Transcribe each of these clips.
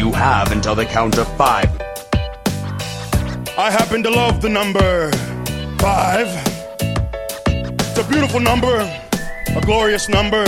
You have until the count of five. I happen to love the number five. It's a beautiful number, a glorious number.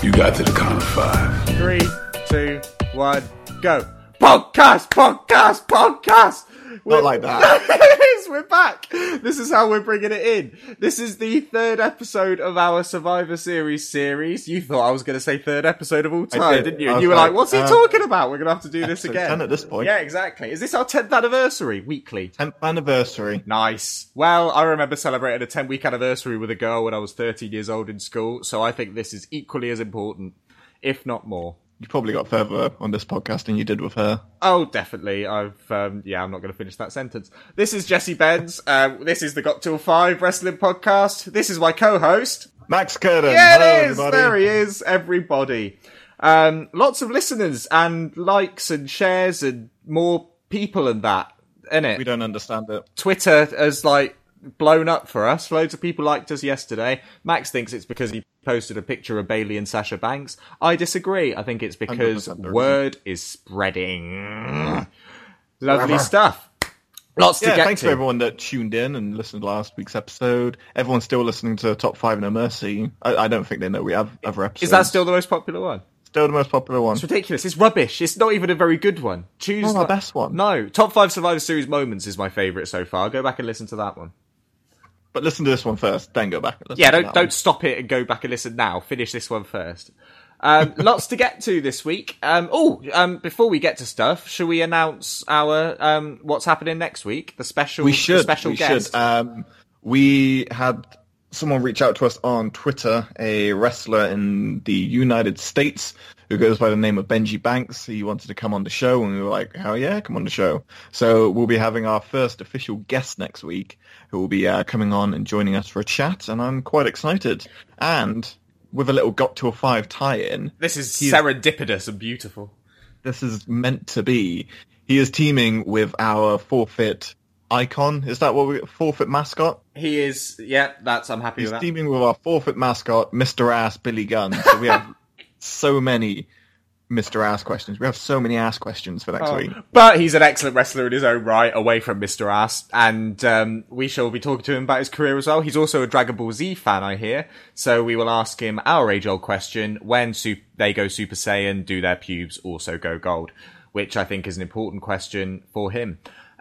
You got to the count of five. Three, two, one, go. Podcast, podcast, podcast. We're- Not like that. We're back. This is how we're bringing it in. This is the third episode of our Survivor Series series. You thought I was going to say third episode of all time, did. didn't you? And you were like, like, "What's he uh, talking about? We're going to have to do this again." 10 at this point. Yeah, exactly. Is this our tenth anniversary weekly? 10th anniversary. Nice. Well, I remember celebrating a 10 week anniversary with a girl when I was 13 years old in school, so I think this is equally as important, if not more. You probably got further on this podcast than you did with her. Oh, definitely. I've, um, yeah, I'm not going to finish that sentence. This is Jesse Benz. Um, this is the Got Till 5 Wrestling Podcast. This is my co-host. Max Curtin. Yeah, Hello, it is. everybody. There he is, everybody. Um, lots of listeners and likes and shares and more people and that, innit? We don't understand it. Twitter has like blown up for us. Loads of people liked us yesterday. Max thinks it's because he posted a picture of Bailey and Sasha Banks. I disagree. I think it's because word is spreading. Lovely stuff. Lots to Yeah, get thanks to. to everyone that tuned in and listened to last week's episode. Everyone's still listening to Top 5 No Mercy. I, I don't think they know we have other episodes. Is that still the most popular one? still the most popular one? It's ridiculous. It's rubbish. It's not even a very good one. Choose Not like- best one. No, top five Survivor Series moments is my favourite so far. Go back and listen to that one. But listen to this one first, then go back Yeah, don't don't one. stop it and go back and listen now. Finish this one first. Um, lots to get to this week. Um, oh, um, before we get to stuff, shall we announce our um, what's happening next week? The special, We should. special we guest. should. Um, we had someone reach out to us on Twitter, a wrestler in the United States who goes by the name of Benji Banks. He wanted to come on the show, and we were like, hell yeah, come on the show. So we'll be having our first official guest next week who will be uh, coming on and joining us for a chat, and I'm quite excited. And with a little Got to a 5 tie-in, this is serendipitous and beautiful. this is meant to be. He is teaming with our forfeit icon. Is that what we forfeit mascot? He is. Yeah, that's. I'm happy He's with that. He's teaming with our forfeit mascot, Mr. Ass Billy Gunn. So we have so many Mr. Ass questions. We have so many ass questions for next Oh. week. But he's an excellent wrestler in his own right, away from Mr. Ass, and um, we shall be talking to him about his career as well. He's also a Dragon Ball Z fan, I hear, so we will ask him our age-old question: When su- they go Super Saiyan, do their pubes also go gold? Which I think is an important question for him.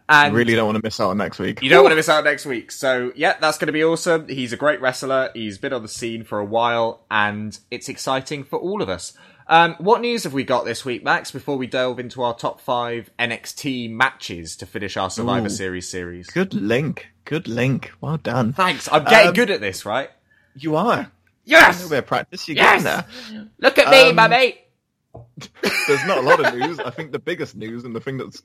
And Really don't want to miss out on next week. you don't want to miss out next week. So yeah, that's going to be awesome. He's a great wrestler. He's been on the scene for a while, and it's exciting for all of us. Um, what news have we got this week, Max? Before we delve into our top five NXT matches to finish our Survivor Ooh. Series series. Good link. Good link. Well done. Thanks. I'm getting Um, good at this, right? You are. A Yes. little bit of practice. You're Yes. getting there. Look at me, Um, my mate. There's not a lot of news. I think the biggest news and the thing that's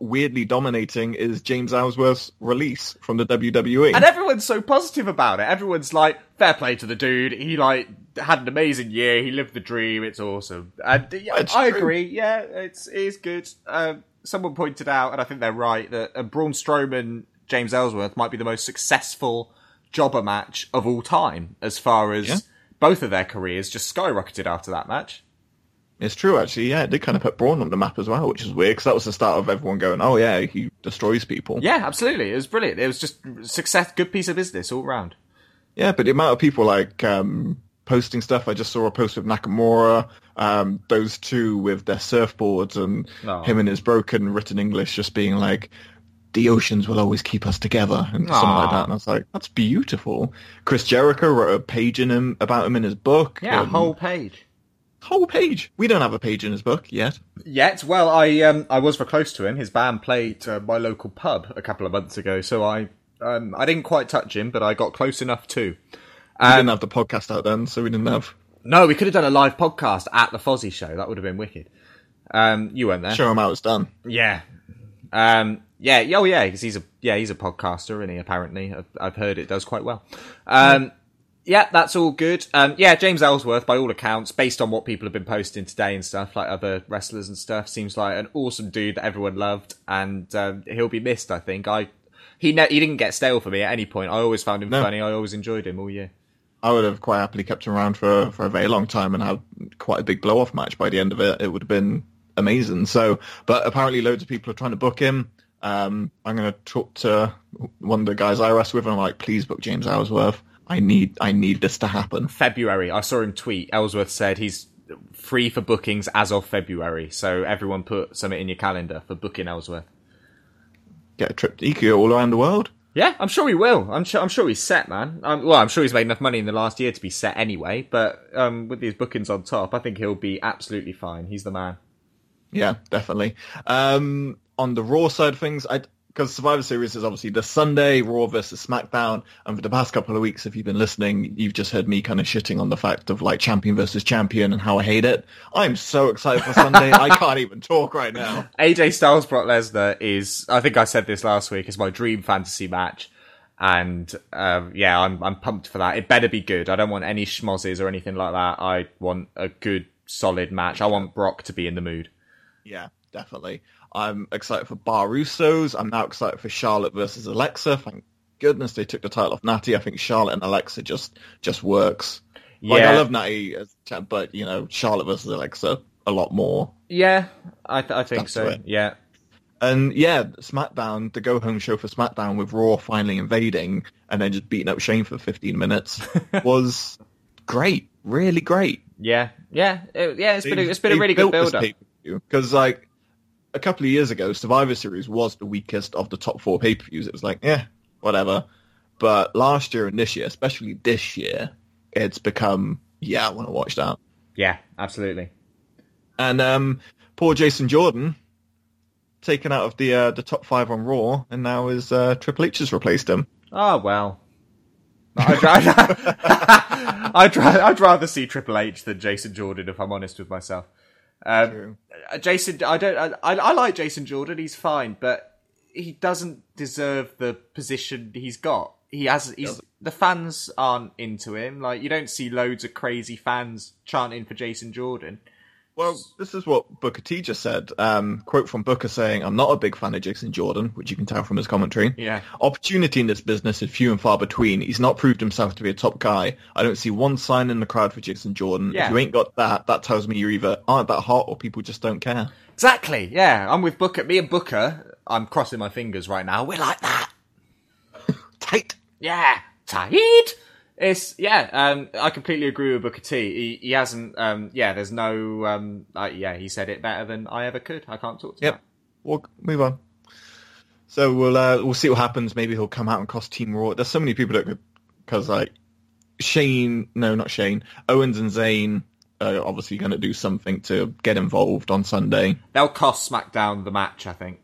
weirdly dominating is James Ellsworth's release from the. WWE. And everyone's so positive about it. Everyone's like, fair play to the dude. He like had an amazing year. He lived the dream. It's awesome. And yeah, It's I true. agree. Yeah, it's it is good. Um, someone pointed out, and I think they're right, that uh, Braun Strowman, James Ellsworth might be the most successful jobber match of all time, as far as Yeah. both of their careers just skyrocketed after that match. It's true, actually. Yeah, it did kind of put Braun on the map as well, which is weird because that was the start of everyone going, "Oh yeah, he destroys people." Yeah, absolutely. It was brilliant. It was just success, good piece of business all round. Yeah, but the amount of people like um, posting stuff. I just saw a post with Nakamura, um, those two with their surfboards, and Oh. him in his broken written English, just being like, "The oceans will always keep us together," and something like that. And I was like, "That's beautiful." Chris Jericho wrote a page in him about him in his book. Yeah, and- whole page. Whole page. We don't have a page in his book yet. Yet, well, I um, I was very close to him. His band played uh, my local pub a couple of months ago, so I um, I didn't quite touch him, but I got close enough too. We Um, didn't have the podcast out then, so we didn't have. No, we could have done a live podcast at the Fozzy show. That would have been wicked. Um, you weren't there. Show him how it's done. Yeah. Um, yeah. Oh, yeah. Because he's a yeah he's a podcaster, and he apparently I've, I've heard it does quite well. Um, yeah, that's all good. Um, yeah, James Ellsworth, by all accounts, based on what people have been posting today and stuff, like other wrestlers and stuff, seems like an awesome dude that everyone loved, and um, he'll be missed. I think I he ne- he didn't get stale for me at any point. I always found him No. funny. I always enjoyed him all year. I would have quite happily kept him around for, for a very long time and had quite a big blow off match by the end of it. It would have been amazing. So, but apparently loads of people are trying to book him. Um, I'm going to talk to one of the guys I wrestle with, and I'm like, please book James Ellsworth. I need, I need this to happen. February. I saw him tweet. Ellsworth said he's free for bookings as of February. So everyone put something in your calendar for booking Ellsworth. Get a trip. to go all around the world. Yeah, I'm sure he will. I'm sure. I'm sure he's set, man. Um, well, I'm sure he's made enough money in the last year to be set anyway. But um, with these bookings on top, I think he'll be absolutely fine. He's the man. Yeah, definitely. Um, on the Raw side of things, I because Survivor Series is obviously the Sunday Raw versus SmackDown, and for the past couple of weeks, if you've been listening, you've just heard me kind of shitting on the fact of like champion versus champion and how I hate it. I'm so excited for Sunday, I can't even talk right now. AJ Styles Brock Lesnar is. I think I said this last week. Is my dream fantasy match. And um, yeah, I'm I'm pumped for that. It better be good. I don't want any schmozzes or anything like that. I want a good, solid match. I want Brock to be in the mood. Yeah, definitely. I'm excited for Bar Usos. I'm now excited for Charlotte versus Alexa. Thank goodness they took the title off Natty. I think Charlotte and Alexa just just works. Like Yeah. I love Natty, but you know Charlotte versus Alexa a lot more. Yeah, I th- I think so. it. Yeah, And yeah, SmackDown, the go home show for SmackDown with Raw finally invading and then just beating up Shane for 15 minutes was great, really great. yeah, yeah, It- yeah. It's been a, it's been a really good build up. Because like a couple of years ago, Survivor Series was the weakest of the top four pay per views. It was like, yeah, whatever. But last year and this year, especially this year, it's become yeah, I want to watch that. Yeah, absolutely. And um, poor Jason Jordan taken out of the uh, the top five on Raw, and now is uh, Triple H has replaced him. Oh well. I'd, I'd, I'd, I'd rather see Triple H than Jason Jordan, if I'm honest with myself. Um, True. uh, Jason, I don't. I, I like Jason Jordan. He's fine, but he doesn't deserve the position he's got. He has. He's the fans aren't into him. Like you don't see loads of crazy fans chanting for Jason Jordan. Well, this is what Booker T just said. Um, quote from Booker saying, I'm not a big fan of Jason Jordan, which you can tell from his commentary. Yeah. Opportunity in this business is few and far between. He's not proved himself to be a top guy. I don't see one sign in the crowd for Jason Jordan. Yeah. If you ain't got that, that tells me you either aren't that hot or people just don't care. Exactly. Yeah, I'm with Booker. Me and Booker. I'm crossing my fingers right now. We're like that. Tight. Yeah, tight. It's yeah. Um, I completely agree with Booker T. He, he hasn't. Um, yeah, there's no. Um, uh, yeah, he said it better than I ever could. I can't talk to Yep. We'll move on. So we'll uh, we'll see what happens. Maybe he'll come out and cost Team Raw. There's so many people that could, because like Shane, no, not Shane, Owens and Zayn are obviously going to do something to get involved on Sunday. They'll cost SmackDown the match. I think.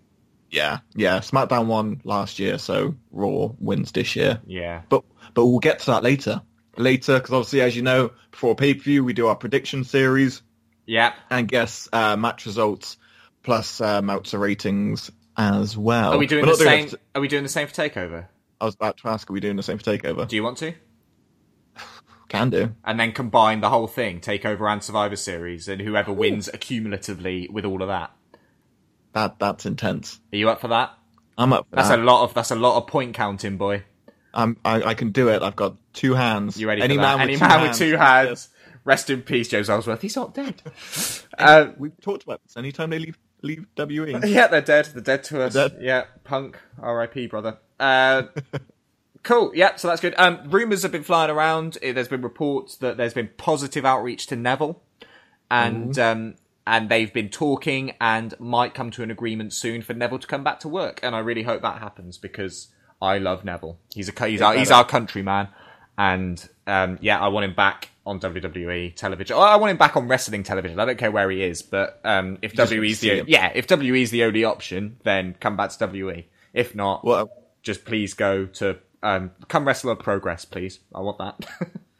Yeah, yeah. SmackDown won last year, so Raw wins this year. Yeah. But but we'll get to that later. Later, because obviously, as you know, before pay per view, we do our prediction series Yeah. and guess uh, match results plus uh, Meltzer ratings as well. Are we doing We're the same? Are we doing the same for Takeover? I was about to ask, are we doing the same for Takeover? Do you want to? Can do. And then combine the whole thing, Takeover and Survivor Series, and whoever wins accumulatively with all of that. That that's intense. Are you up for that? I'm up for That's that. a lot of that's a lot of point counting, boy. I'm, I, I can do it. I've got two hands. You ready Any for that? man with Any two man hands. with two hands. Rest in peace, James Ellsworth. He's not dead. uh, We've talked about this. Anytime they leave leave. WE. yeah, they're dead. They're dead to us. Dead. Yeah, punk. R.I.P. Brother. Uh, cool. Yeah, so that's good. Um, rumors have been flying around. There's been reports that there's been positive outreach to Neville, and um, and they've been talking and might come to an agreement soon for Neville to come back to work. And I really hope that happens because I love Neville. He's a he's our, he's our countryman, and um, yeah, I want him back on WWE television. I want him back on wrestling television. I don't care where he is, but um, if just want WE's the him. yeah, if WE's the only option, then come back to WWE. If not, Well, just please go to um, come wrestle on Progress, please. I want that.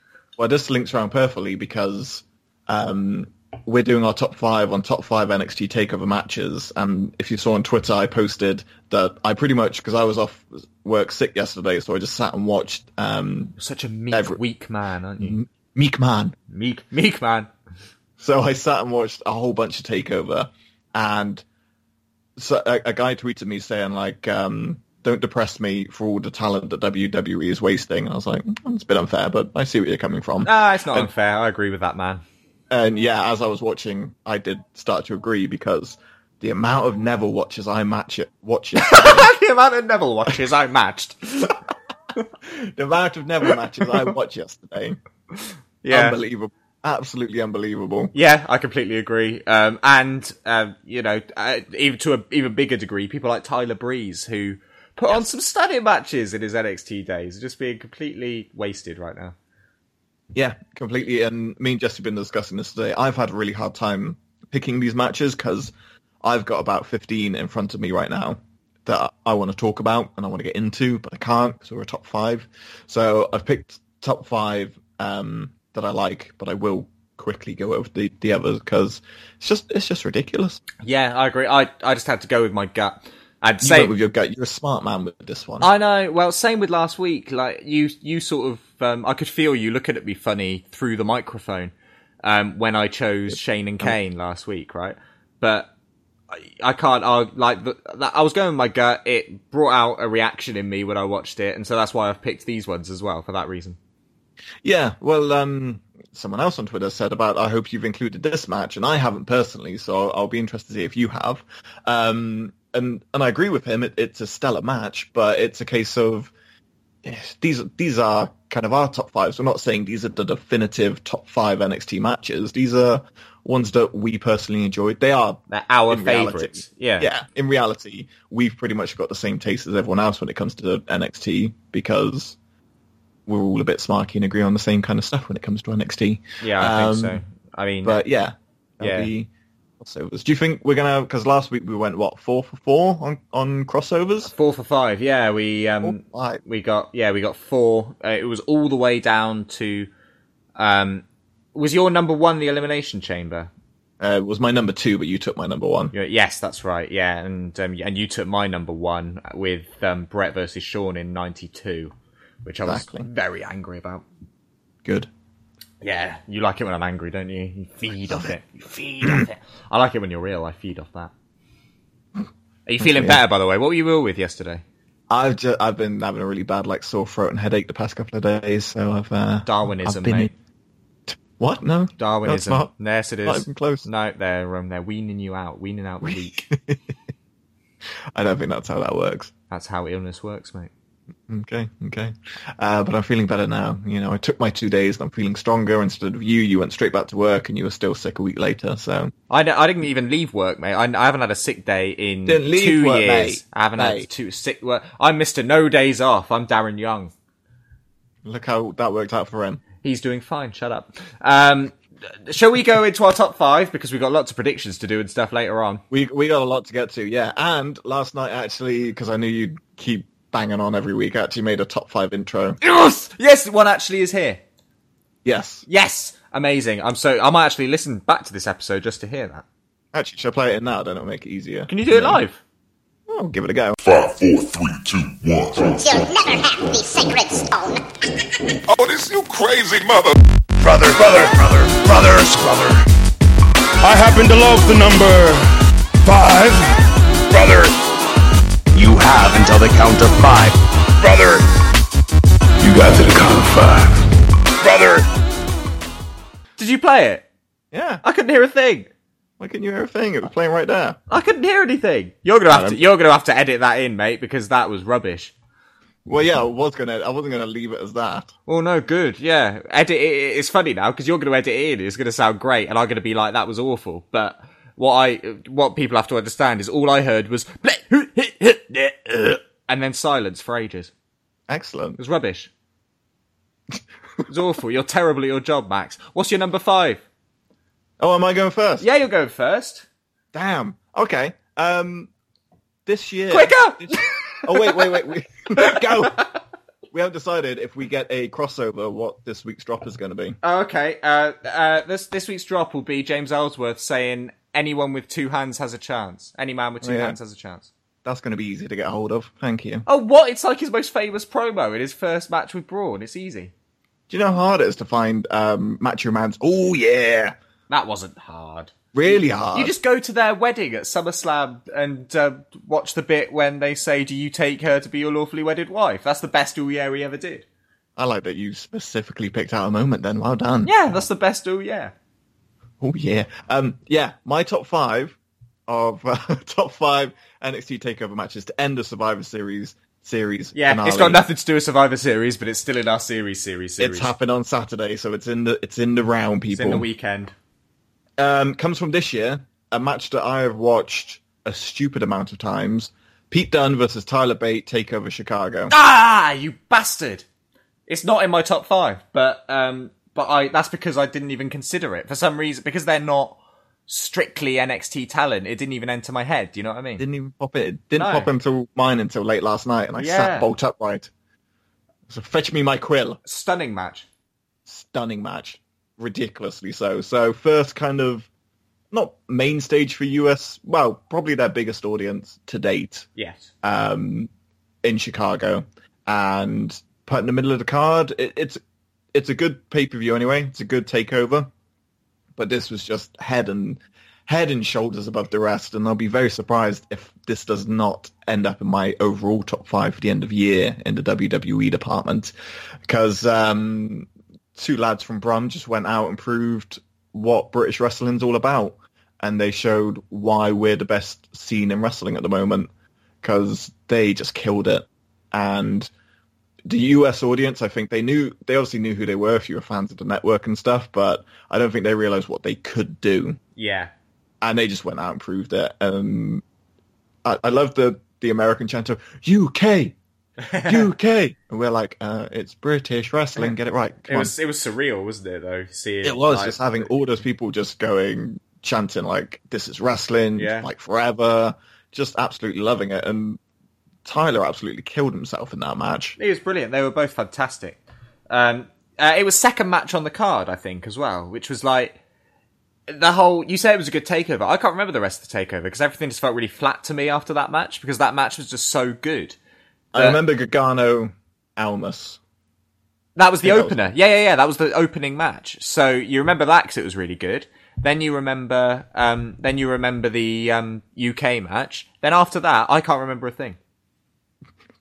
well, this links around perfectly because um, we're doing our top five on top five NXT Takeover matches, and if you saw on Twitter, I posted that I pretty much because I was off work sick yesterday, so I just sat and watched um, Such a meek, Every- weak man, aren't you? Meek Man. Meek, meek man. So I sat and watched a whole bunch of Takeover, and so a, a guy tweeted me saying like, um, "Don't depress me for all the talent that WWE is wasting." I was like, "Mm, "It's a bit unfair, but I see where you're coming from." Ah, it's not unfair. I agree with that man. And yeah, as I was watching, I did start to agree because the amount of Neville watches I match it watches, the amount of Neville watches I matched. the amount of Neville matches I watched yesterday, Yeah. unbelievable, absolutely unbelievable. Yeah, I completely agree. Um, and um, you know, uh, even to a even bigger degree, people like Tyler Breeze who put on some stunning matches in his NXT days, are just being completely wasted right now. Yeah, completely. And me and Jesse have been discussing this today. I've had a really hard time picking these matches because I've got about 15 in front of me right now that I want to talk about and I want to get into, but I can't because we're a top five. So I've picked top five um, that I like, but I will quickly go over the, the others because it's just it's just ridiculous. Yeah, I agree. I I just had to go with my gut. I'd say with your gut. You're a smart man with this one. I know. Well, same with last week. Like you, you sort of, um, I could feel you looking at me funny through the microphone um, when I chose Shane and Kane last week, right? But I, I can't. I like. The, that, I was going with my gut. It brought out a reaction in me when I watched it, and so that's why I've picked these ones as well for that reason. Yeah, well, um, someone else on Twitter said about, I hope you've included this match, and I haven't personally, so I'll be interested to see if you have. Um, and, and I agree with him, it, it's a stellar match, but it's a case of, these, these are kind of our top fives. We're not saying these are the definitive top five NXT matches. These are ones that we personally enjoyed. They are They're our reality. favourites. Yeah. Yeah, in reality, we've pretty much got the same taste as everyone else when it comes to NXT because we're all a bit smarky and agree on the same kind of stuff when it comes to NXT. Yeah, I Um, think so. I mean, But yeah, Yeah. yeah. Be crossovers. Do you think we're gonna? Because last week we went what four for four on on crossovers. four for five. Yeah, we um, we got yeah we got four. Uh, it was all the way down to um, was your number one the elimination chamber? Uh, it was my number two, but you took my number one. Yes, that's right. Yeah, and um, and you took my number one with um, Brett versus Sean in '92, which I was Exactly. very angry about. Good. Yeah, you like it when I'm angry, don't you? You feed off it. You feed off it. I like it when you're real. I feed off that. Are you feeling better, by the way? What were you ill with yesterday? I've just, I've been having a really bad like sore throat and headache the past couple of days, so I've uh, Darwinism, I've been mate. What? No, Darwinism. That's not, yes, it is. not even close. No, they're um, they're weaning you out, weaning out the weak. I don't think that's how that works. That's how illness works, mate. Okay, okay. Uh, but I'm feeling better now. You know, I took my two days and I'm feeling stronger. Instead of you, you went straight back to work and you were still sick a week later. So I, d- I didn't even leave work, mate. I, I haven't had a sick day in Didn't leave two work, years. mate. I haven't had Mate. two sick work. I'm Mister No Days Off. I'm Darren Young. look how that worked out for him. He's doing fine. Shut up. Um, shall we go into our top five because we've got lots of predictions to do and stuff later on. We we got a lot to get to, yeah. And last night actually, because I knew you'd keep banging on every week, I actually made a top five intro. Yes, yes, one actually is here. Yes. Yes, amazing. I'm so I might actually listen back to this episode just to hear that. Actually, should I play it in now? Then it'll make it easier. Can you do it live? Oh, give it a go. Five, four, three, two, one. You'll never have the sacred stone. Oh, this you crazy mother. Brother, brother, brother, brothers, brother, I happen to love the number five. brother, You have until the count of five. brother. You got to the count of five. Brother. Did you play it? Yeah. I couldn't hear a thing. Why couldn't you hear a thing? It was playing right there. I couldn't hear anything. You're gonna have to. You're gonna have to edit that in, mate, because that was rubbish. Well, yeah, I was gonna. I wasn't gonna leave it as that. Oh no, good. Yeah, edit. It, it's funny now because you're gonna edit it in. It's gonna sound great, and I'm gonna be like, "That was awful." But what I, what people have to understand is all I heard was, and then silence for ages. Excellent. It was rubbish. It was awful. You're terrible at your job, Max. What's your number five? Oh, am I going first? Yeah, you're going first. Damn. Okay. Um, this year. Quicker! this- oh wait, wait, wait. We, go. We haven't decided if we get a crossover what this week's drop is going to be. Oh, okay. Uh, uh, this this week's drop will be James Ellsworth saying anyone with two hands has a chance. Any man with two Oh, yeah. hands has a chance. That's going to be easy to get hold of. Thank you. Oh, what? It's like his most famous promo in his first match with Braun. It's easy. Do you know how hard it is to find um, Macho Man's? Oh yeah, That wasn't hard. really hard. You just go to their wedding at SummerSlam and uh, watch the bit when they say, "Do you take her to be your lawfully wedded wife?" That's the best ooh yeah we ever did. I like that you specifically picked out a moment. Then well done. Yeah, that's the best ooh yeah. Oh yeah, um, yeah. My top five of uh, top five NXT Takeover matches to end the Survivor Series series. Yeah, finale. it's got nothing to do with Survivor Series, but it's still in our series, series, series. It's happened on Saturday, so it's in the it's in the round. It's People in the weekend. um, comes from this year, a match that I have watched a stupid amount of times. Pete Dunne versus Tyler Bate Takeover Chicago. Ah, you bastard! It's not in my top five, but um, but I that's because I didn't even consider it for some reason because they're not strictly NXT talent. It didn't even enter my head. Do you know what I mean? Didn't even pop it. it didn't No. pop into mine until late last night, and I Yeah. sat bolt upright. So fetch me my quill. Stunning match. Stunning match, ridiculously so. So first kind of not main stage for US. Well, probably their biggest audience to date. Yes. um, in Chicago, and put in the middle of the card. It, it's it's a good pay per view anyway. It's a good takeover, but this was just head and head and shoulders above the rest. And I'll be very surprised if this does not end up in my overall top five for the end of year in the WWE department, because um, two lads from Brum just went out and proved what British wrestling's all about. And they showed why we're the best scene in wrestling at the moment because they just killed it. And the US audience, I think they knew, they obviously knew who they were if you were fans of the network and stuff, but I don't think they realized what they could do. Yeah. And they just went out and proved it. Um, I, I love the, the American chant of UK, UK. and we're like, uh, it's British wrestling, get it right. It Come on. was it was surreal, wasn't it? Though seeing It was like, just having all those people just going chanting like this is wrestling Yeah. like forever, just absolutely loving it. And Tyler absolutely killed himself in that match. He was brilliant. They were both fantastic. Um, uh, it was second match on the card, I think, as well, which was like the whole. You say it was a good takeover. I can't remember the rest of the takeover because everything just felt really flat to me after that match because that match was just so good. I remember Gargano, Almas. That was the think that was- opener. Yeah, yeah, yeah. That was the opening match. So you remember that because it was really good. Then you remember, um, then you remember the um, UK match. Then after that, I can't remember a thing.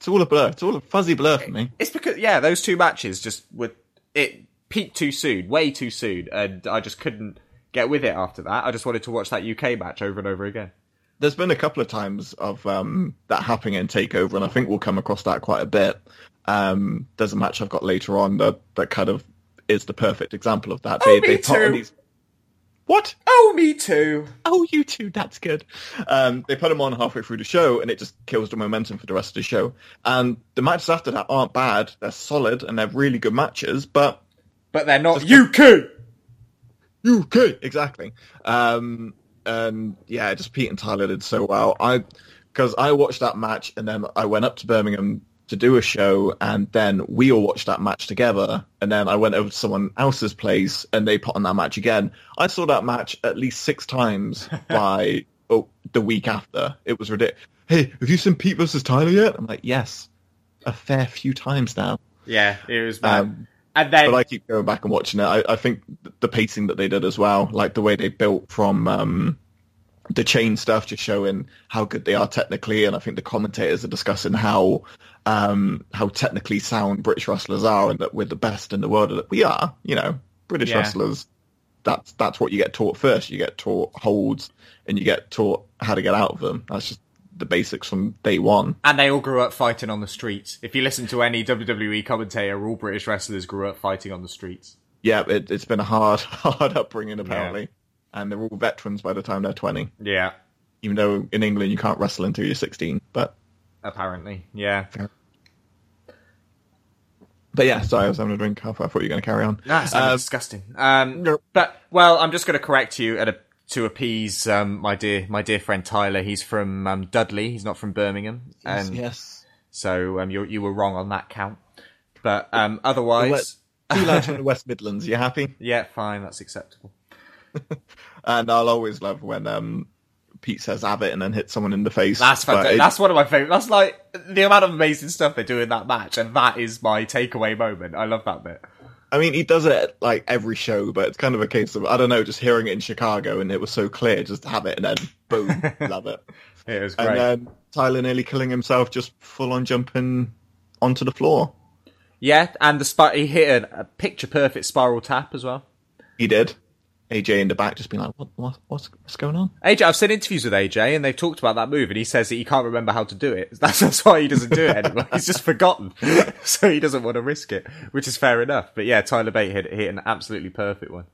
It's all a blur. It's all a fuzzy blur for me. It's because yeah, those two matches just were it peaked too soon, way too soon, and I just couldn't get with it after that. I just wanted to watch that UK match over and over again. There's been a couple of times of um, that happening in Takeover, and I think we'll come across that quite a bit. Um, there's a match I've got later on that, that kind of is the perfect example of that. Oh, me put on too. these- What? Oh, me too. oh, you too. that's good. Um, they put them on halfway through the show, and it just kills the momentum for the rest of the show. And the matches after that aren't bad; they're solid and they're really good matches. But But they're not UK. UK exactly. Um, and yeah, just Pete and Tyler did so well. I because I watched that match, and then I went up to Birmingham to do a show, and then we all watched that match together. And then I went over to someone else's place, and they put on that match again. I saw that match at least six times by oh, the week after. It was ridiculous. Hey, have you seen Pete versus Tyler yet? I'm like, yes, a fair few times now. Yeah, it was bad. Um, and then but I keep going back and watching it. I, I think the pacing that they did as well, like the way they built from um, the chain stuff, just showing how good they are technically, and I think the commentators are discussing how um, how technically sound British wrestlers are, and that we're the best in the world. That we are, you know, British Yeah. wrestlers. That's that's what you get taught first. You get taught holds, and you get taught how to get out of them. That's just the basics from day one. and they all grew up fighting on the streets. If you listen to any WWE commentator, all British wrestlers grew up fighting on the streets. Yeah, it, it's been a hard hard upbringing apparently, and they're all veterans by the time they're twenty. Yeah, even though in England you can't wrestle until you're 16. But apparently. Yeah. but yeah, sorry, I was having a drink. I thought you were going to carry on. That's Um, disgusting. Um, no. But well, I'm just going to correct you at a, to appease um, my dear my dear friend Tyler. He's from um, Dudley. He's not from Birmingham, and yes. so um, you you were wrong on that count. But um, otherwise, Two lads from the West Midlands. You happy? yeah, fine, that's acceptable. And I'll always love when um, Pete says "have it" and then hits someone in the face. That's fantastic. it- That's one of my favorite. That's like the amount of amazing stuff they do in that match, and that is my takeaway moment. I love that bit. I mean, he does it at, like every show, but it's kind of a case of I don't know, just hearing it in Chicago and it was so clear. Just have it and then boom, love it. It was And great. then Tyler nearly killing himself, just full on jumping onto the floor. yeah, and the spot he hit a, a picture perfect spiral tap as well. He did. AJ in the back just being like, what, what what's what's going on? AJ, I've seen interviews with AJ, and they've talked about that move, and he says that he can't remember how to do it. That's, that's why he doesn't do it anymore. He's just forgotten, so he doesn't want to risk it, which is fair enough. But yeah, Tyler Bate hit hit an absolutely perfect one.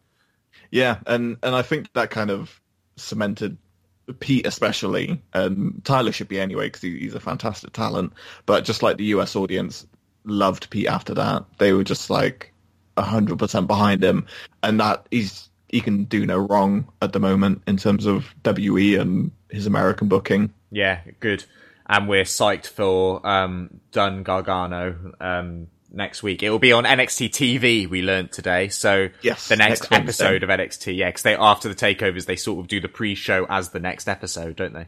Yeah, and and I think that kind of cemented Pete especially, and Tyler should be anyway because he, he's a fantastic talent. But just like the US audience loved Pete after that, they were just like hundred percent behind him, and that he's he can do no wrong at the moment in terms of WE and his American booking. Yeah, good. And we're psyched for um, Dunne Gargano um, next week. It will be on NXT TV. We learnt today. So Yes, the next, next Wednesday. episode of NXT. Yeah, because they after the takeovers they sort of do the pre-show as the next episode, don't they?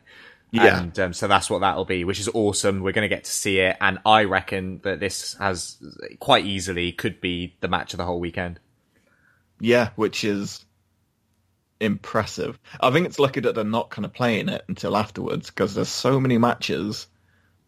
Yeah. And um, so that's what that'll be, which is awesome. We're going to get to see it, and I reckon that this has quite easily could be the match of the whole weekend. Yeah, which is impressive. I think it's lucky that they're not kind of playing it until afterwards because there's so many matches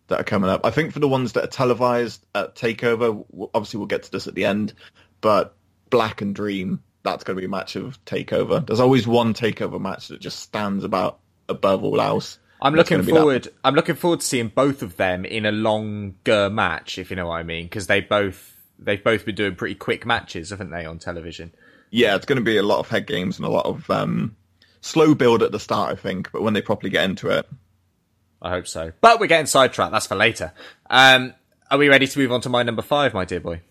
that are coming up. I think for the ones that are televised at Takeover, obviously we'll get to this at the end, but Black and Dream, that's going to be a match of Takeover. There's always one Takeover match that just stands about above all else. I'm looking gonna be that forward. I'm looking forward to seeing both of them in a longer match, if you know what I mean, because they both they've both been doing pretty quick matches, haven't they, on television? Yeah, it's going to be a lot of head games and a lot of um, slow build at the start, I think, but when they properly get into it, I hope so. But we're getting sidetracked. That's for later. Um, are we ready to move on to my number five, my dear boy?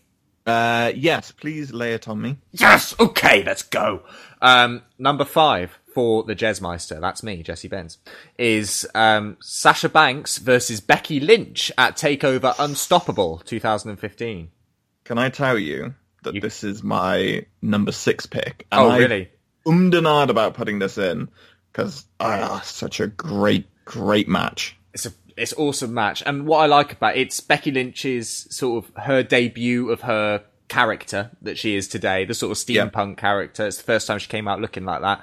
uh, yes, please lay it on me. Yes. Okay, let's go. Um, number five for the Jazzmeister, that's me, Jesse Benz, is um, Sasha Banks versus Becky Lynch at Takeover Unstoppable 2015. Can I tell you that You- this is my number six pick? Oh, I really? Ummed and ahed about putting this in because ah, such a great, great match. it's a it's awesome match. And what I like about it, it's Becky Lynch's sort of her debut of her character that she is today, the sort of Yeah. steampunk character. It's the first time she came out looking like that.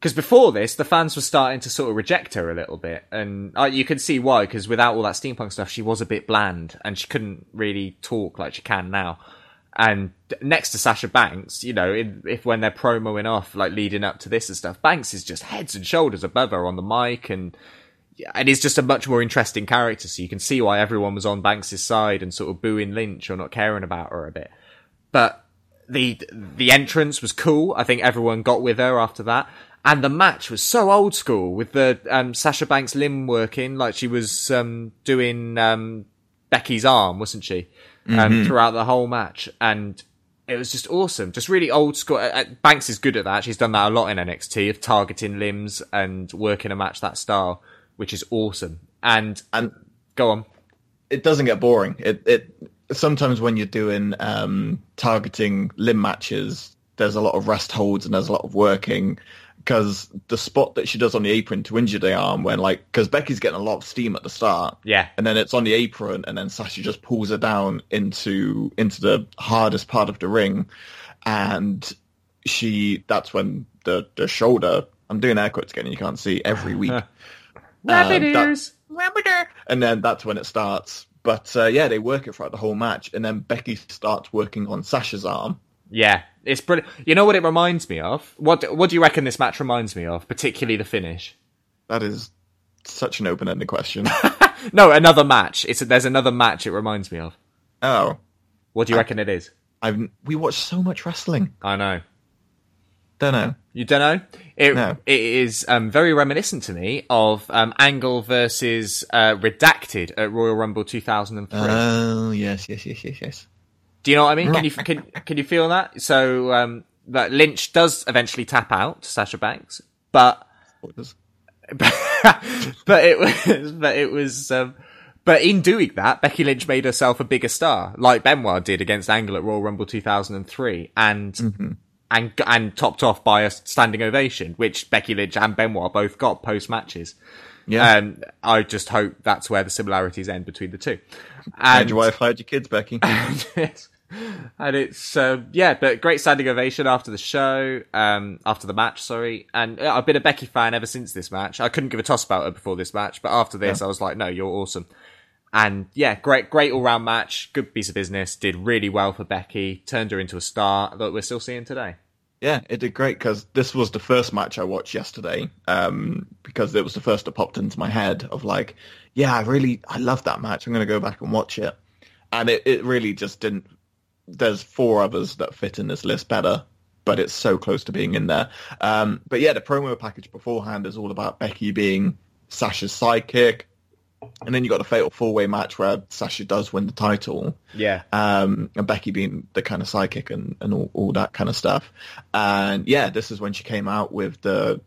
Because before this, the fans were starting to sort of reject her a little bit, and uh, you can see why. Because without all that steampunk stuff, she was a bit bland, and she couldn't really talk like she can now. And next to Sasha Banks, you know, in, if when they're promoing off, like leading up to this and stuff, Banks is just heads and shoulders above her on the mic, and and he's just a much more interesting character. So you can see why everyone was on Banks' side and sort of booing Lynch or not caring about her a bit. But the the entrance was cool. I think everyone got with her after that. And the match was so old school with the um, Sasha Banks limb working like she was um, doing um, Becky's arm, wasn't she? Um, throughout the whole match, and it was just awesome. Just really old school. Uh, uh, Banks is good at that. She's done that a lot in NXT of targeting limbs and working a match that style, which is awesome. And And go on. it doesn't get boring. It it sometimes when you're doing um, targeting limb matches, there's a lot of rest holds and there's a lot of working because the spot that she does on the apron to injure the arm when like because Becky's getting a lot of steam at the start, Yeah. and then it's on the apron and then Sasha just pulls her down into into the hardest part of the ring, and she that's when the the shoulder. I'm doing air quotes again. You can't see every week. Um, that- and then that's when it starts. But uh, yeah, they work it throughout the whole match, and then Becky starts working on Sasha's arm. Yeah, it's brilliant. You know what it reminds me of? What What do you reckon this match reminds me of? Particularly the finish. That is such an open-ended question. No, another match. It's there's another match. It reminds me of. oh, What do you reckon it is? I've we watch so much wrestling. I know. Don't know. You don't know? It No. it is um, very reminiscent to me of um, Angle versus uh, Redacted at Royal Rumble 2003. Oh yes, yes, yes, yes, yes. Do you know what I mean? Can you can can you feel that? So um, that Lynch does eventually tap out to Sasha Banks, but but it was but it was um, but in doing that, Becky Lynch made herself a bigger star, like Benoit did against Angle at Royal Rumble 2003, and and and topped off by a standing ovation, which Becky Lynch and Benoit both got post matches. Yeah. Um, I just hope that's where the similarities end between the two. Hide And your wife, hide your kids, Becky. Yes. and it's um, yeah, but great standing ovation after the show, um, after the match. Sorry, and uh, I've been a Becky fan ever since this match. I couldn't give a toss about her before this match, but after this, I was like, no, you're awesome. And yeah, great, great all round match. Good piece of business. Did really well for Becky. Turned her into a star that we're still seeing today. Yeah, it did great because this was the first match I watched yesterday. Um, because it was the first that popped into my head of like, yeah, I really, I love that match. I'm going to go back and watch it, and it, it really just didn't. There's four others that fit in this list better, but it's so close to being in there. Um, but yeah, the promo package beforehand is all about Becky being Sasha's sidekick, and then you got the fatal four way match where Sasha does win the title Yeah. um, and Becky being the kind of sidekick and, and all, all that kind of stuff. And yeah, this is when she came out with the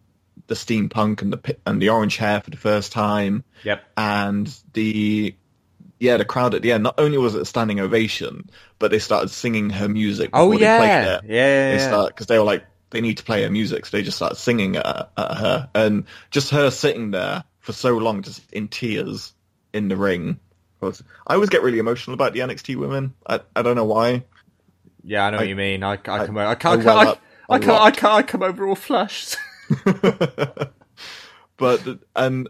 the steampunk and the and the orange hair for the first time. Yep. And the yeah, the crowd at the end. Not only was it a standing ovation, but they started singing her music. Oh, before they yeah. played it. Yeah, yeah, They start because they were like they need to play her music, so they just started singing at, at her, and just her sitting there for so long, just in tears in the ring. was- I always get really emotional about the NXT women. I I don't know why. Yeah, I know I- what you mean. I, I come over. I I can't. well I, I, a can't. I can't. I come over all flushed. but and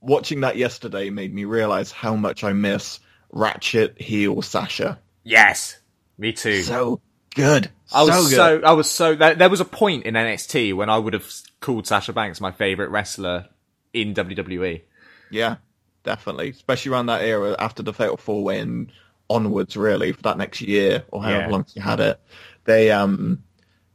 watching that yesterday made me realize how much I miss Ratchet heel Sasha. yes, me too. So good. I was so so. I was so there, there was a point in NXT when I would have called Sasha Banks my favorite wrestler in. WWE. yeah, definitely. Especially around that era after the Fatal Four Way and onwards, really for that next year or however Yeah. long she had it. They um,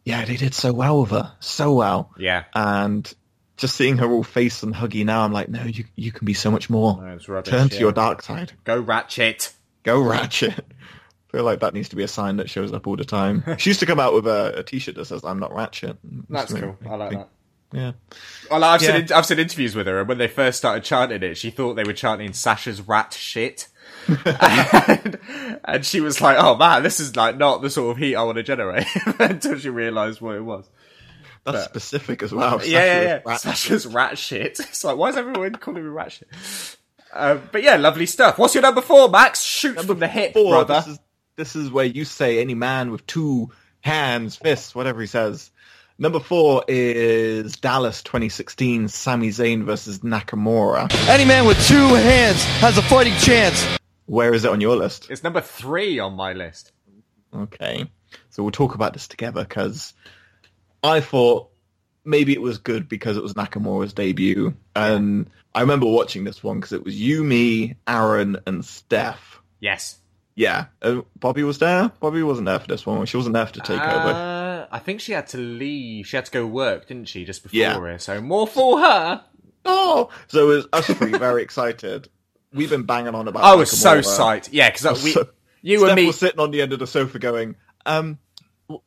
yeah, they did so well with her, so well. Yeah. and just seeing her all face and huggy now, I'm like, no, you you can be so much more. No, rubbish, Turn to yeah. your dark side. Go Ratchet. Go Ratchet. I feel like that needs to be a sign that shows up all the time. She used to come out with a, a T-shirt that says "I'm not Ratchet." That's cool. I like think- that. Yeah, Well, I've Yeah. seen I've seen interviews with her, and when they first started chanting it, she thought they were chanting Sasha's rat shit, and, and she was like, "Oh man, this is like not the sort of heat I want to generate." Until she realised what it was. That's specific as well. yeah, yeah, Sasha yeah. is Ratchet. Sasha's rat shit. It's like, why is everyone calling me rat shit? Uh, but yeah, lovely stuff. What's your number four, Max? Shoot from the hip, Four, brother. This is this is where you say any man with two hands, fists, whatever he says. Number four is Dallas 2016, Sami Zayn versus Nakamura. Any man with two hands has a fighting chance. Where is it on your list? It's number three on my list. Okay. So we'll talk about this together because I thought maybe it was good because it was Nakamura's debut. And I remember watching this one because it was you, me, Aaron, and Steph. Yes. Yeah. Uh, Bobby was there? Bobby wasn't there for this one. She wasn't there for the takeover. Uh, I think she had to leave. She had to go work, didn't she, just before Yeah. it? So more for her. oh! So it was us three very excited. We've been banging on about it. I was so psyched. Yeah, because we, So- you Steph and me, was sitting on the end of the sofa going, um, wh-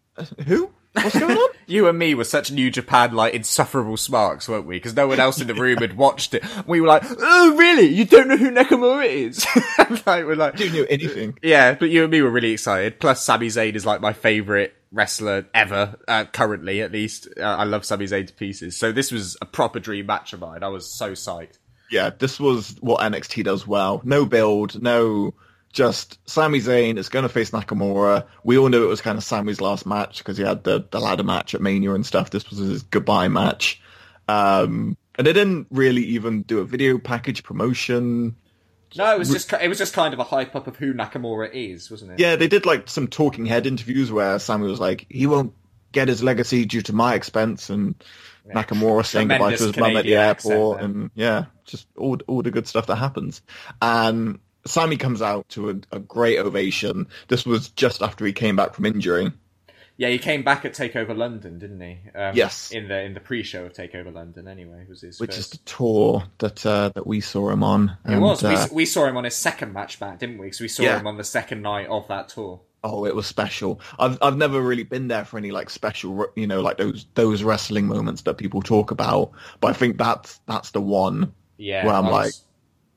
who? What's going on? you and me were such New Japan like insufferable smarks, weren't we? Because no one else in the room had watched it. We were like, "Oh, really? You don't know who Nakamura is?" like, we're like, "Do you knew anything? Yeah, but you and me were really excited. Plus, Sami Zayn is like my favorite wrestler ever, uh, currently at least. Uh, I love Sami Zayn to pieces. So this was a proper dream match of mine. I was so psyched. yeah, this was what NXT does well. No build, no just Sami Zayn is going to face Nakamura. We all knew it was kind of Sami's last match because he had the, the ladder match at Mania and stuff. This was his goodbye match. Um, and they didn't really even do a video package promotion. No, it was just it was just kind of a hype up of who Nakamura is, wasn't it? Yeah, they did like some talking head interviews where Sami was like, he won't get his legacy due to my expense and Nakamura saying goodbye to his mum at the Canadian accent airport and yeah, just all all the good stuff that happens. And Sami comes out to a, a great ovation. This was just after he came back from injury. Yeah, he came back at Takeover London, didn't he? Um, Yes. In the in the pre-show of Takeover London, anyway, was his Which first. is the tour that uh, that we saw him on. It was. uh, we, we saw him on his second match back, didn't we? Because we saw Yeah. him on the second night of that tour. oh, it was special. I've I've never really been there for any like special, you know, like those those wrestling moments that people talk about. But I think that's that's the one Yeah. Well, I'm I like-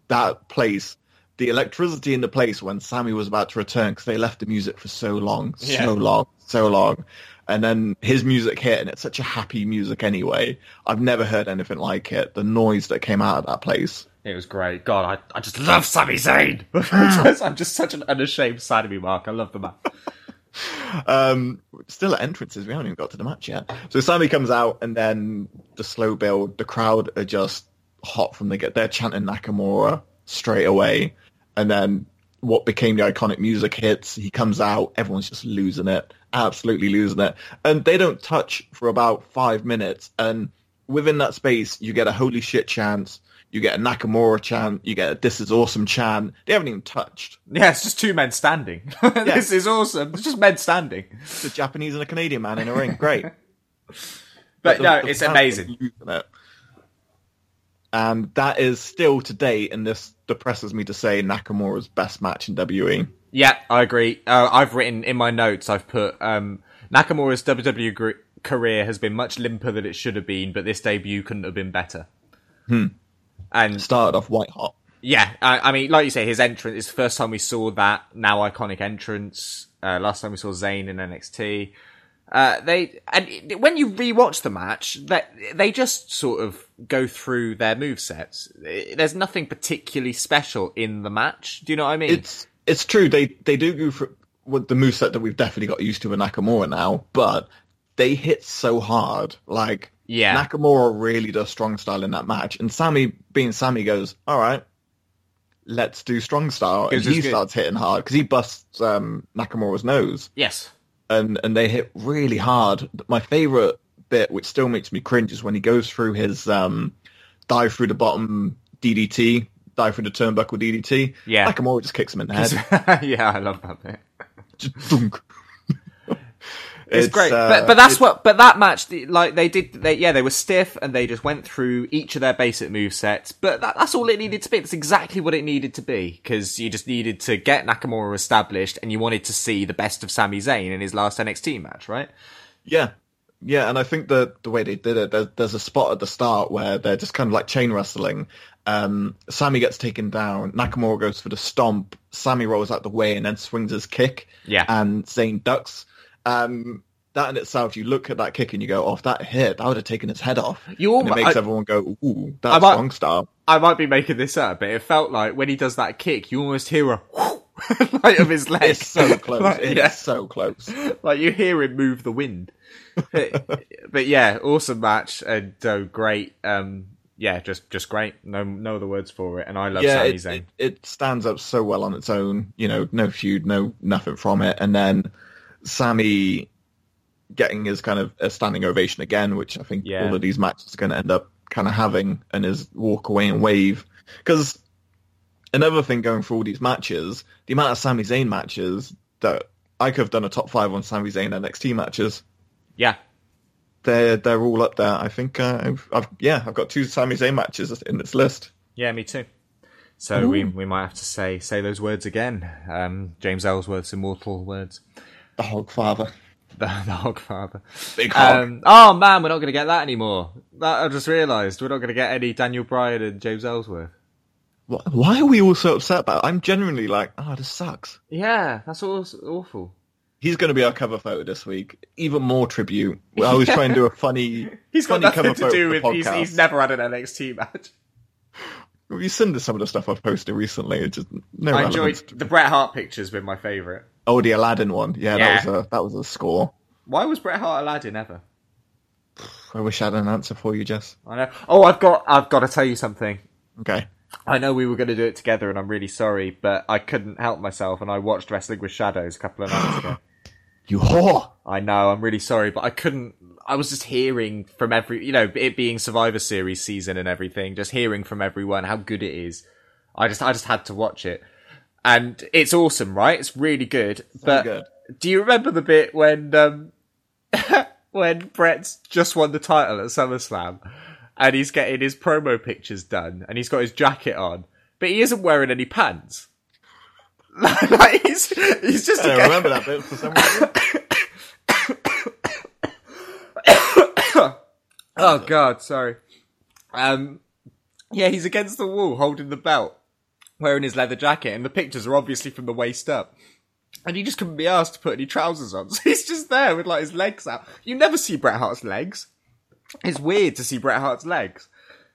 that place, the electricity in the place when Sami was about to return because they left the music for so long, Yeah. so long, so long. And then his music hit, and it's such a happy music anyway. I've never heard anything like it. The noise that came out of that place. It was great. God, I, I just love Sami Zayn. I'm just such an unashamed side of me, Mark. I love the man. Um, still at entrances, we haven't even got to the match yet. So Sami comes out, and then the slow build. The crowd are just hot from the get. They're chanting Nakamura straight away, and then what became the iconic music hits. He comes out, everyone's just losing it, absolutely losing it, and they don't touch for about five minutes, and within that space, you get a holy shit chant. You get a Nakamura chant, you get a this is awesome chant. They haven't even touched. Yeah, it's just two men standing. this is awesome. It's just men standing. It's a Japanese and a Canadian man in a ring. Great. But the- no, the it's amazing. it. And that is still to date, and this depresses me to say Nakamura's best match in. WWE. Yeah, I agree. Uh, I've written in my notes. I've put um, Nakamura's WWE gr- career has been much limper than it should have been, but this debut couldn't have been better. And Started off white hot. yeah, I, I mean, like you say, his entrance is the first time we saw that now iconic entrance. Uh, last time we saw Zayn in NXT. Uh, they and when you rewatch the match, that they just sort of go through their move sets. There's nothing particularly special in the match. Do you know what I mean? It's it's true. They they do go for with the moveset that we've definitely got used to with Nakamura now, but they hit so hard. Like Yeah. Nakamura really does strong style in that match, and Sami being Sami goes, all right, let's do strong style, and he good- starts hitting hard because he busts um, Nakamura's nose. yes. And and they hit really hard. My favorite bit, which still makes me cringe, is when he goes through his um, dive through the bottom DDT, dive through the turnbuckle DDT. Yeah. Nakamura just kicks him in the head. yeah, I love that bit. just. It's, great, uh, but but that's it's- what. But that match, like they did, they yeah, they were stiff and they just went through each of their basic move sets. But that, that's all it needed to be. That's exactly what it needed to be because you just needed to get Nakamura established and you wanted to see the best of Sami Zayn in his last NXT match, right? Yeah. Yeah, and I think that the way they did it, there, there's a spot at the start where they're just kind of like chain wrestling. Um, Sami gets taken down. Nakamura goes for the stomp. Sami rolls out the way and then swings his kick. Yeah. And Zayn ducks. Um, that in itself, you look at that kick and you go, "Oh, if that hit, that would have taken his head off." You and it makes I- everyone go, "Ooh, that's might- strong style." I might be making this up, but it felt like when he does that kick, you almost hear a like of his leg. It's so close. Like, It's yeah. so close. like you hear him move the wind. but, but yeah, awesome match and uh, great. Um, yeah, just just great. No no other words for it. And I love yeah, Sami it, it stands up so well on its own. You know, no feud, no nothing from it, and then Sami getting his kind of a standing ovation again, which I think Yeah. all of these matches are going to end up kind of having, and his walk away and wave. Because another thing going through all these matches, the amount of Sami Zayn matches that I could have done a top five on Sami Zayn NXT matches. Yeah, They're they're all up there. I think uh, I've, I've yeah I've got two Sami Zayn matches in this list. yeah, me too. So we we might have to say say those words again. Um, James Ellsworth's immortal words. The Hogfather, The, the Hogfather. big hog. Um, oh man, we're not going to get that anymore. That I just realised we're not going to get any Daniel Bryan and James Ellsworth. Why- are we all so upset about it? I'm genuinely like, oh, this sucks. Yeah, that's awful. He's going to be our cover photo this week. Even more tribute. I was trying to do a funny, He's got funny nothing cover to photo do with. He's, he's never had an NXT match. Have you seen some of the stuff I've posted recently? It's just no I enjoyed the Bret Hart picture's been my favourite. Oh, the Aladdin one. Yeah, Yeah. that was a that was a score. Why was Bret Hart Aladdin ever? I wish I had an answer for you, Jess. I know. Oh, I've got. I've got to tell you something. Okay. I know we were going to do it together, and I'm really sorry, but I couldn't help myself, and I watched Wrestling with Shadows a couple of nights ago. You whore. I know. I'm really sorry, but I couldn't. I was just hearing from every, you know, it being Survivor Series season and everything, just hearing from everyone how good it is. I just, I just had to watch it, and it's awesome, right? It's really good. but good. do you remember the bit when, um, when Bret's just won the title at SummerSlam, and he's getting his promo pictures done, and he's got his jacket on, but he isn't wearing any pants. like he's, he's just I remember that bit for some reason. Oh god, sorry. Um, yeah, he's against the wall holding the belt, wearing his leather jacket, and the pictures are obviously from the waist up. And he just couldn't be asked to put any trousers on, so he's just there with like his legs out. You never see Bret Hart's legs. It's weird to see Bret Hart's legs.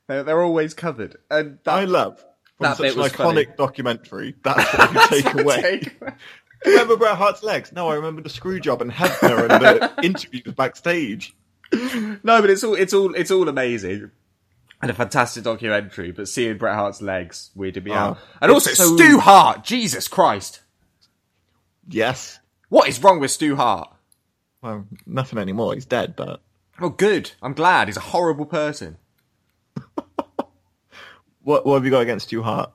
They're, they're always covered. And that, I love from That such bit an iconic funny. documentary. That's what you take away. Take- remember Bret Hart's legs? No, I remember the screw job and Hebner and the interviews backstage. no, but it's all it's all it's all amazing. And a fantastic documentary, but seeing Bret Hart's legs weirded me Oh, out. And also so- Stu Hart, Jesus Christ. Yes. What is wrong with Stu Hart? Well, nothing anymore. He's dead, but Oh, good. I'm glad. He's a horrible person. what what have you got against Stu Hart?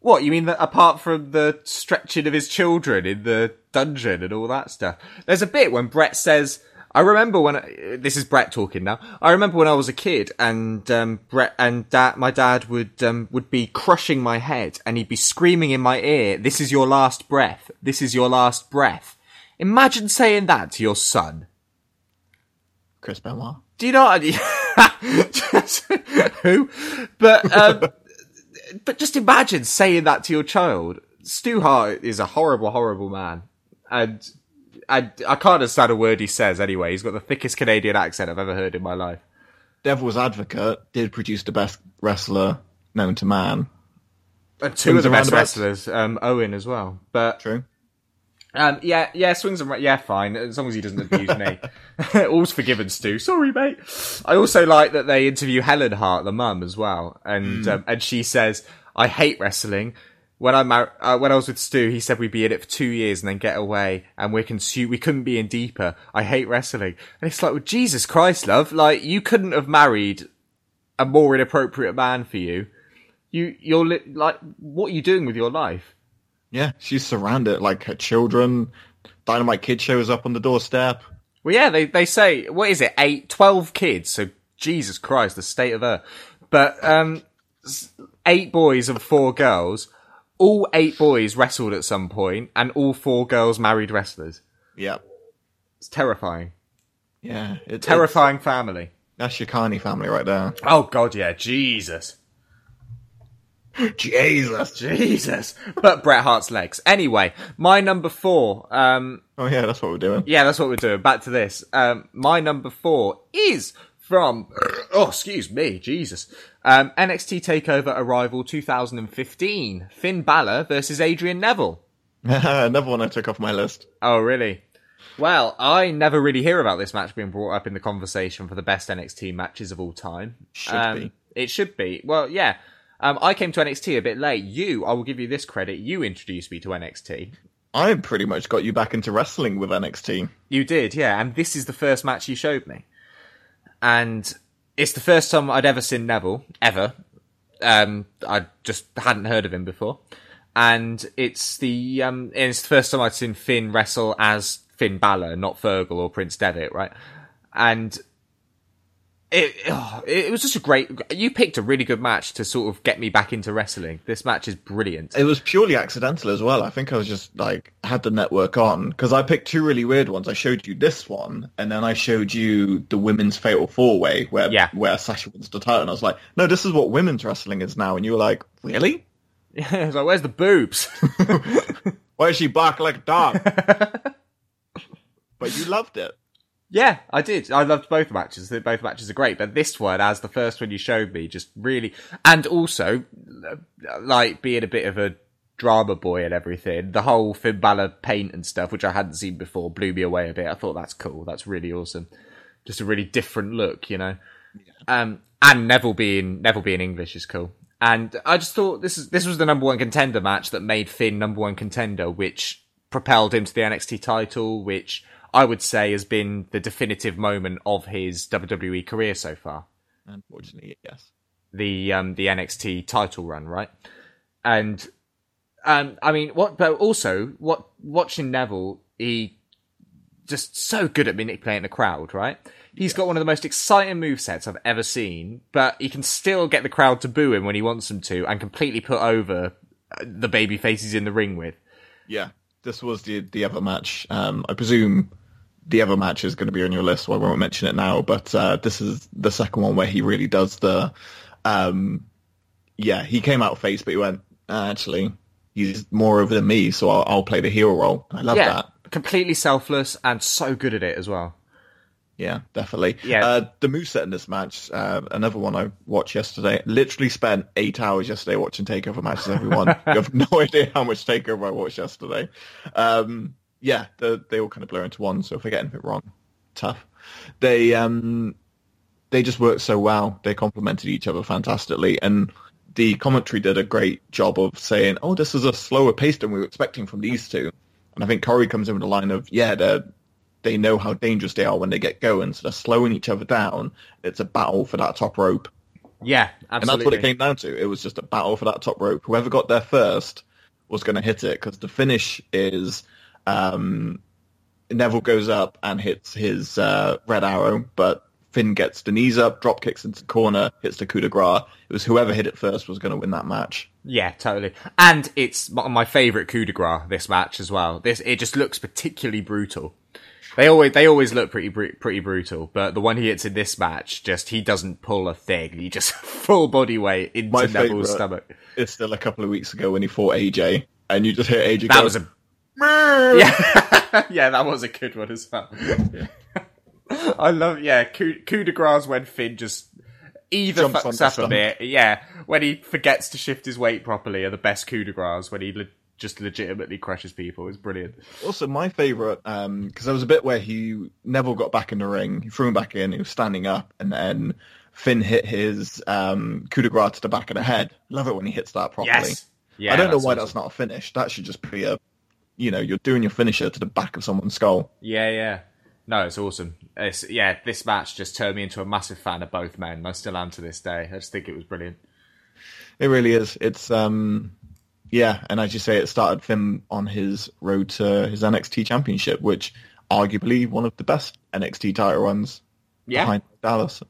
What, you mean that apart from the stretching of his children in the dungeon and all that stuff? There's a bit when Bret says, I remember when, I, this is Bret talking now, I remember when I was a kid and, um, Bret and dad, my dad would, um, would be crushing my head and he'd be screaming in my ear, this is your last breath, this is your last breath. Imagine saying that to your son. Chris Benoit. Do you know I Who? But, um, but just imagine saying that to your child. Stu Hart is a horrible, horrible man. And, and I can't understand a word he says anyway. He's got the thickest Canadian accent I've ever heard in my life. Devil's Advocate did produce the best wrestler known to man. And two Swings of the best wrestlers, um, Owen as well. But, True. um, yeah, yeah, swings and, yeah, fine. As long as he doesn't abuse me. All's forgiven, Stu. Sorry, mate. I also like that they interview Helen Hart, the mum, as well. And, um, and she says, I hate wrestling. When I mar- uh, when I was with Stu, he said we'd be in it for two years and then get away, and we can sue. We couldn't be in deeper. I hate wrestling, and it's like, well, Jesus Christ, love, like you couldn't have married a more inappropriate man for you. You, you're li- like, what are you doing with your life? Yeah, she's surrounded. Like her children. Dynamite Kid shows up on the doorstep. Well, yeah, they, they say, what is it, eight, 12 kids, so Jesus Christ, the state of her. But, um, eight boys and four girls, all eight boys wrestled at some point, and all four girls married wrestlers. Yeah. It's terrifying. Yeah. Terrifying family. That's your Carney family right there. Oh god, yeah, Jesus. Jesus. Jesus. But Bret Hart's legs. Anyway, my number four, um, Oh yeah, that's what we're doing. Yeah, that's what we're doing. Back to this. Um, my number four is from, oh, excuse me, Jesus. Um, NXT Takeover Arrival 2015. Finn Balor versus Adrian Neville. Another one I took off my list. Oh, really? Well, I never really hear about this match being brought up in the conversation for the best NXT matches of all time. Should Um, be. It should be. Well, yeah. Um, I came to NXT a bit late. You, I will give you this credit. You introduced me to NXT. I pretty much got you back into wrestling with NXT. You did, yeah. And this is the first match you showed me. And it's the first time I'd ever seen Neville, ever. Um, I just hadn't heard of him before. And it's the, um, it's the first time I'd seen Finn wrestle as Finn Balor, not Fergal or Prince Devitt, right? And it, oh, it was just a great, you picked a really good match to sort of get me back into wrestling. This match is brilliant. It was purely accidental as well. I think I was just like had the network on because I picked two really weird ones. I showed you this one, and then I showed you the women's fatal four way where Yeah. where Sasha wins the title. And I was like, no, this is what women's wrestling is now. And you were like, really? I was like, where's the boobs? Why is she bark like a dog? but you loved it. Yeah, I did. I loved both matches. Both matches are great, but this one, as the first one you showed me, just really, and also, uh, like being a bit of a drama boy and everything. The whole Finn Balor paint and stuff, which I hadn't seen before, blew me away a bit. I thought that's cool. That's really awesome. Just a really different look, you know. Um, and Neville being Neville being English is cool. And I just thought this is this was the number one contender match that made Finn number one contender, which propelled him to the NXT title, which I would say has been the definitive moment of his WWE career so far. Unfortunately, yes. The um the NXT title run, right? And um I mean what but also what watching Neville, he just so good at manipulating the crowd, right? He's got one of the most exciting move sets I've ever seen, but he can still get the crowd to boo him when he wants them to and completely put over uh, the baby faces in the ring with. Yeah, this was the the other match. Um, I presume the other match is going to be on your list, so I won't mention it now. But uh, this is the second one where he really does the. Um, yeah, he came out face, but he went "Uh, actually he's more over than me, so I'll, I'll play the hero role. I love yeah, that. completely selfless and so good at it as well. Yeah, definitely. Yeah. Uh, the moveset in this match, uh, another one I watched yesterday, literally spent eight hours yesterday watching TakeOver matches, everyone. you have no idea how much TakeOver I watched yesterday. Um, yeah, the, they all kind of blur into one, so if I get anything wrong, tough. They, um, they just worked so well. They complemented each other fantastically, and the commentary did a great job of saying, "Oh, this is a slower pace than we were expecting from these two. And I think Corey comes in with a line of, "Yeah, they they know how dangerous they are when they get going, so they're slowing each other down. It's a battle for that top rope." Yeah, absolutely. And that's what it came down to. It was just a battle for that top rope. Whoever got there first was going to hit it because the finish is um, Neville goes up and hits his uh, red arrow, but Finn gets the knees up, drop kicks into the corner, hits the coup de grace. It was whoever hit it first was going to win that match. Yeah, totally. And it's my, favorite coup de grace this match as well. This it just looks particularly brutal. They always they always look pretty pretty brutal, but the one he hits in this match, just he doesn't pull a thing. He just full body weight into My Neville's stomach. It's still a couple of weeks ago when he fought AJ, and you just hear AJ That go, was a yeah, yeah, that was a good one as well. I love yeah coup, coup de grace when Finn just either Jumps on fucks up a bit, yeah, when he forgets to shift his weight properly are the best coup de grace when he le- just legitimately crushes people. It's brilliant. Also, my favourite, because there was a bit where he Neville got back in the ring, he threw him back in, he was standing up, and then Finn hit his um, coup de grace to the back of the head. Love it when he hits that properly. Yes, yeah, I don't know why awesome. that's not a finish. That should just be a, you know, you're doing your finisher to the back of someone's skull. Yeah, yeah. No, it's awesome. It's, yeah, this match just turned me into a massive fan of both men. I still am to this day. I just think it was brilliant. It really is. It's um, yeah, and as you say, it started Finn on his road to his NXT championship, which arguably one of the best NXT title runs Yeah, behind Dallas.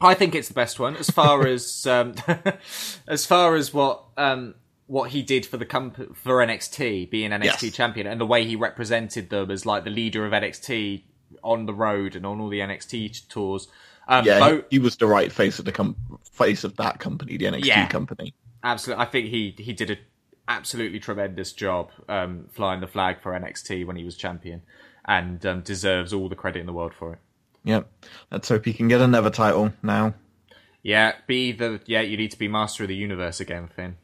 I think it's the best one as far as um, as far as what um, what he did for the comp- for NXT, being NXT Yes. champion, and the way he represented them as like the leader of NXT on the road and on all the NXT tours. Um, Yeah, Bo- he, he was the right face of the com- face of that company, the NXT Yeah. company. absolutely. I think he he did a absolutely tremendous job um, flying the flag for NXT when he was champion, and um, deserves all the credit in the world for it. Yeah, Let's hope he can get another title now. Yeah, be the yeah. You need to be master of the universe again, Finn.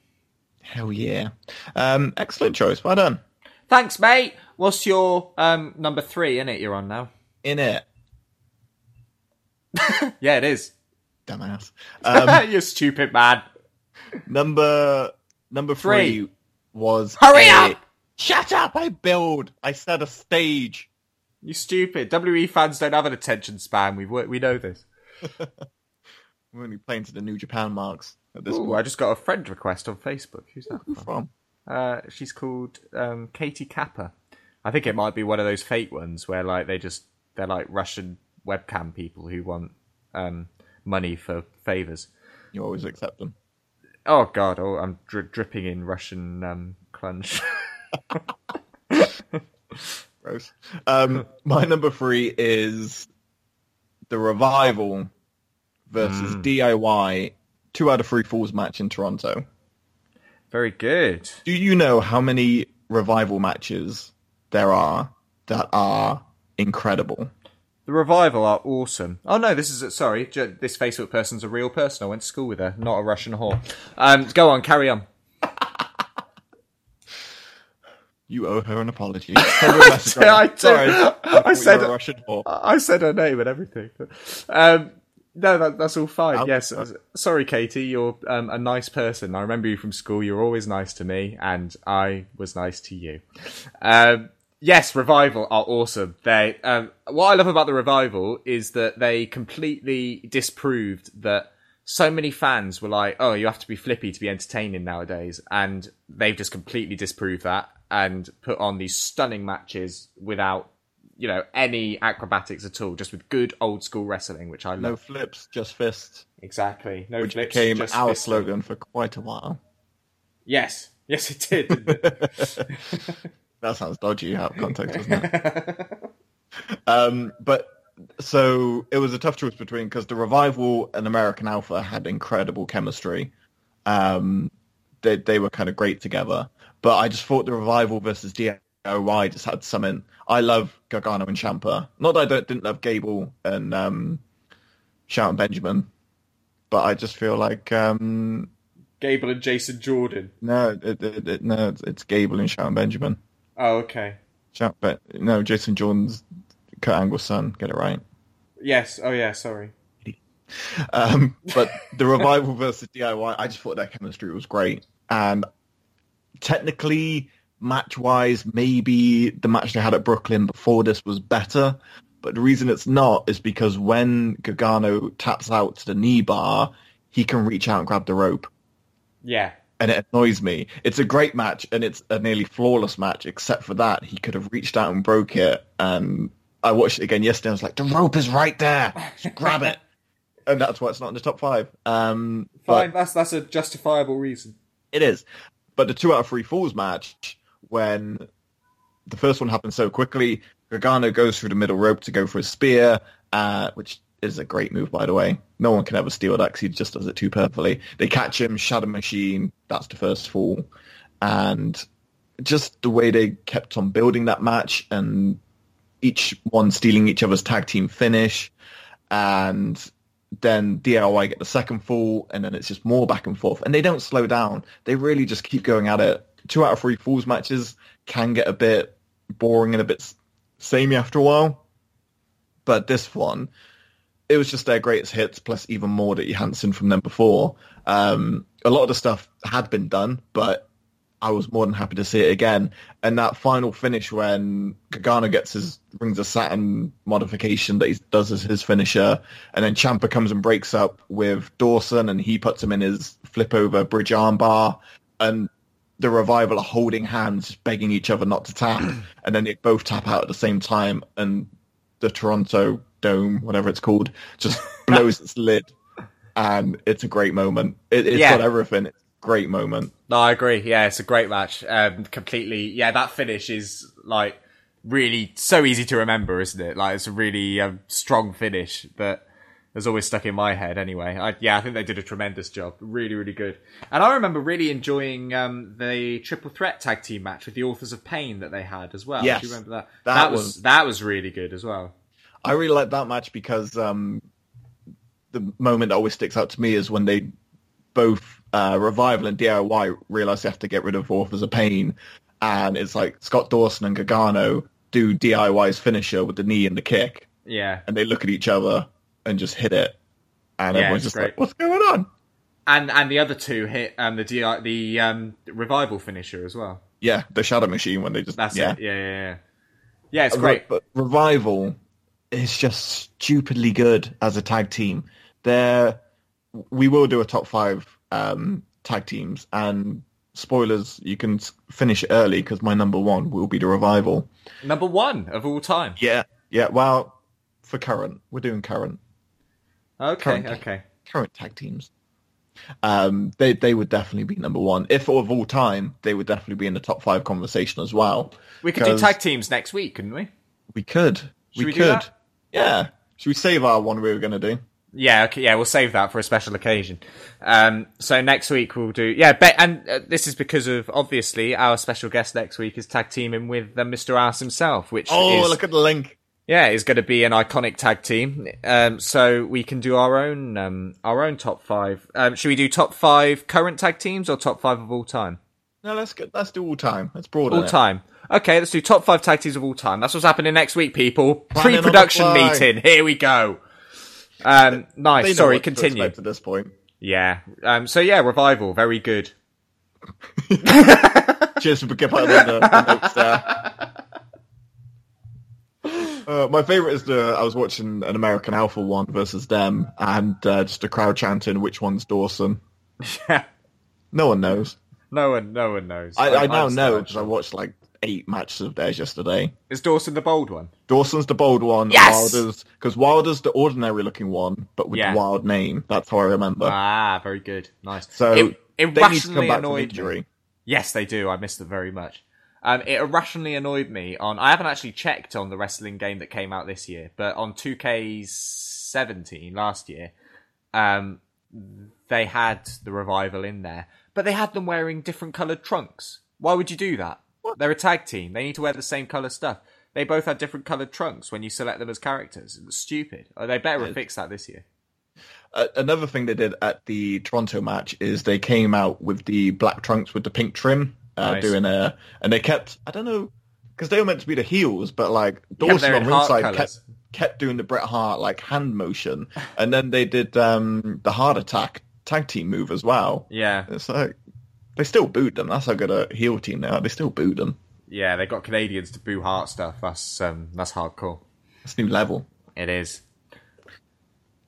Hell yeah. Um, excellent choice. Well done. Thanks, mate. What's your um, number three? In it, you're on now. In it, Yeah, it is. dumbass. Um, you stupid man. number number three, Three. was Hurry a- up! Shut up! I build. I set a stage. You stupid. WE fans don't have an attention span. We we know this. We're only playing to the New Japan marks at this Ooh, point. I just got a friend request on Facebook. Who's that? Who from? from? Uh, she's called um, Katie Kappa. I think it might be one of those fake ones where like they just they're like Russian webcam people who want um, money for favors. You always accept them. Oh god, oh, I'm dri- dripping in Russian um, clunge. Gross. Um, my number three is the revival versus Hmm. DIY two out of three falls match in Toronto. Very good. Do you know how many revival matches there are that are incredible? The revival are awesome. Oh no, this is a, sorry. j- This Facebook person's a real person. I went to school with her, not a Russian whore. Um, go on, carry on. You owe her an apology. Send her a message I do. Sorry, I you said a Russian whore. I said her name and everything. Um, no, that, that's all fine. Um, yes, sorry, Katie. You're um, a nice person. I remember you from school. You're always nice to me, and I was nice to you. Um, yes, revival are awesome. They. Um, what I love about the revival is that they completely disproved that so many fans were like, "Oh, you have to be flippy to be entertaining nowadays," and they've just completely disproved that and put on these stunning matches without, you know, any acrobatics at all, just with good old school wrestling, which I love. No flips, just fists, Exactly. No which flips, became our fisting. slogan for quite a while. Yes. Yes, it did. it? That sounds dodgy out of context, doesn't it? um, but so it was a tough choice between because the revival and American Alpha had incredible chemistry. Um, they they were kind of great together. But I just thought the revival versus DIY just had something. I love Gargano and Ciampa. Not that I don't, didn't love Gable and um, Shelton Benjamin, but I just feel like um, Gable and Jason Jordan. no, it, it, it, no, it's, it's Gable and Shelton Benjamin. Oh, okay. Shout, but no, Jason Jordan's Kurt Angle's son. Get it right. Yes. Oh, yeah. Sorry. Um, but the revival versus DIY, I just thought their chemistry was great. And technically, match wise, maybe the match they had at Brooklyn before this was better. But the reason it's not is because when Gargano taps out to the knee bar, he can reach out and grab the rope. Yeah. And it annoys me. It's a great match and it's a nearly flawless match, except for that. He could have reached out and broke it. And I watched it again yesterday. I was like, the rope is right there. Just grab it. And that's why it's not in the top five. Um, Fine, that's that's a justifiable reason. it is. But the two out of three falls match, when the first one happened so quickly, Gargano goes through the middle rope to go for a spear, uh, which is a great move, by the way. No one can ever steal that 'cause he just does it too perfectly. They catch him, Shadow Machine, that's the first fall. And just the way they kept on building that match and each one stealing each other's tag team finish. And then DIY get the second fall, and then it's just more back and forth. And they don't slow down. They really just keep going at it. Two out of three falls matches can get a bit boring and a bit samey after a while. But this one, it was just their greatest hits, plus even more that you hadn't seen from them before. Um, a lot of the stuff had been done, but I was more than happy to see it again. And that final finish when Gargano gets his brings a Saturn modification that he does as his finisher, and then Ciampa comes and breaks up with Dawson, and he puts him in his flip over bridge armbar, and the revival are holding hands, begging each other not to tap, and then they both tap out at the same time, and the Toronto Dome, whatever it's called, just blows its lid, and it's a great moment. It, it's Yeah. got everything. It's a great moment. No, I agree. Yeah, it's a great match. Um, completely. Yeah, that finish is like really so easy to remember, isn't it? Like it's a really um, strong finish that has always stuck in my head. Anyway, I, yeah, I think they did a tremendous job. Really, really good. And I remember really enjoying um, the triple threat tag team match with the Authors of Pain that they had as well. Yes. Do you remember that? That was, was- that was really good as well. I really like that match because um, the moment that always sticks out to me is when they both uh, Revival and DIY realize they have to get rid of Authors of Pain, and it's like Scott Dawson and Gargano do DIY's finisher with the knee and the kick, Yeah. and they look at each other and just hit it, and Yeah, everyone's just great. like, "What's going on?" And and the other two hit um, the DI, the um, revival finisher as well. Yeah, the Shadow Machine when they just That's yeah. it. Yeah, yeah, yeah. Yeah, it's great. But Revival is just stupidly good as a tag team. They're, we will do a top five um, tag teams, and spoilers, you can finish early because my number one will be the Revival. Number one of all time. Yeah, yeah. Well, for current, we're doing current Okay, Current. okay. current tag teams. Um, they they would definitely be number one. If of all time, they would definitely be in the top five conversation as well. We could do tag teams next week, couldn't we? We could. Should we do could. that? Yeah. Should we save our one we were going to do? Yeah, okay, yeah, we'll save that for a special occasion. Um, so next week we'll do, yeah, be- and uh, this is because of obviously our special guest next week is tag teaming with uh, Mr. Ass himself, which Oh, is, look at the link. Yeah, is going to be an iconic tag team. Um, so we can do our own, um, our own top five. Um, should we do top five current tag teams or top five of all time? No, let's get let's do all time. Let's broaden All it. time. Okay, let's do top five tag teams of all time. That's what's happening next week, people. Planning on the Pre-production meeting. Here we go. Um, nice. Sorry, continue. At this point, Yeah. Um, so yeah, revival, very good. cheers for picking up the, the notes there. Uh, my favorite is the I was watching an American Alpha one versus them, and uh, just a crowd chanting which one's Dawson. Yeah. No one knows. No one, no one knows. I, I now I'm know because I watched like eight matches of theirs yesterday. Is Dawson the bold one? Dawson's the bold one. Yes! Wilder's because Wilder's the ordinary looking one, but with Yeah. the wild name. That's how I remember. Ah, very good. Nice. so it, they need to come back from injury. me. Yes, they do. I missed them very much. Um, it irrationally annoyed me on. I haven't actually checked on the wrestling game that came out this year, but on 2K17 last year, um, they had the revival in there, but they had them wearing different coloured trunks. Why would you do that? They're a tag team. They need to wear the same colour stuff. They both had different coloured trunks when you select them as characters. It's stupid. Oh, They better have fixed that this year. Uh, another thing they did at the Toronto match is they came out with the black trunks with the pink trim, uh, Nice. doing a, and they kept. I don't know. because they were meant to be the heels, but like Dawson on ringside kept, kept doing the Bret Hart like hand motion, and then they did um the heart attack tag team move as well. Yeah, It's like they still booed them. That's how good a heel team they are. They still booed them. yeah, they got Canadians to boo Hart stuff. That's um, that's hardcore. It's new level. It is.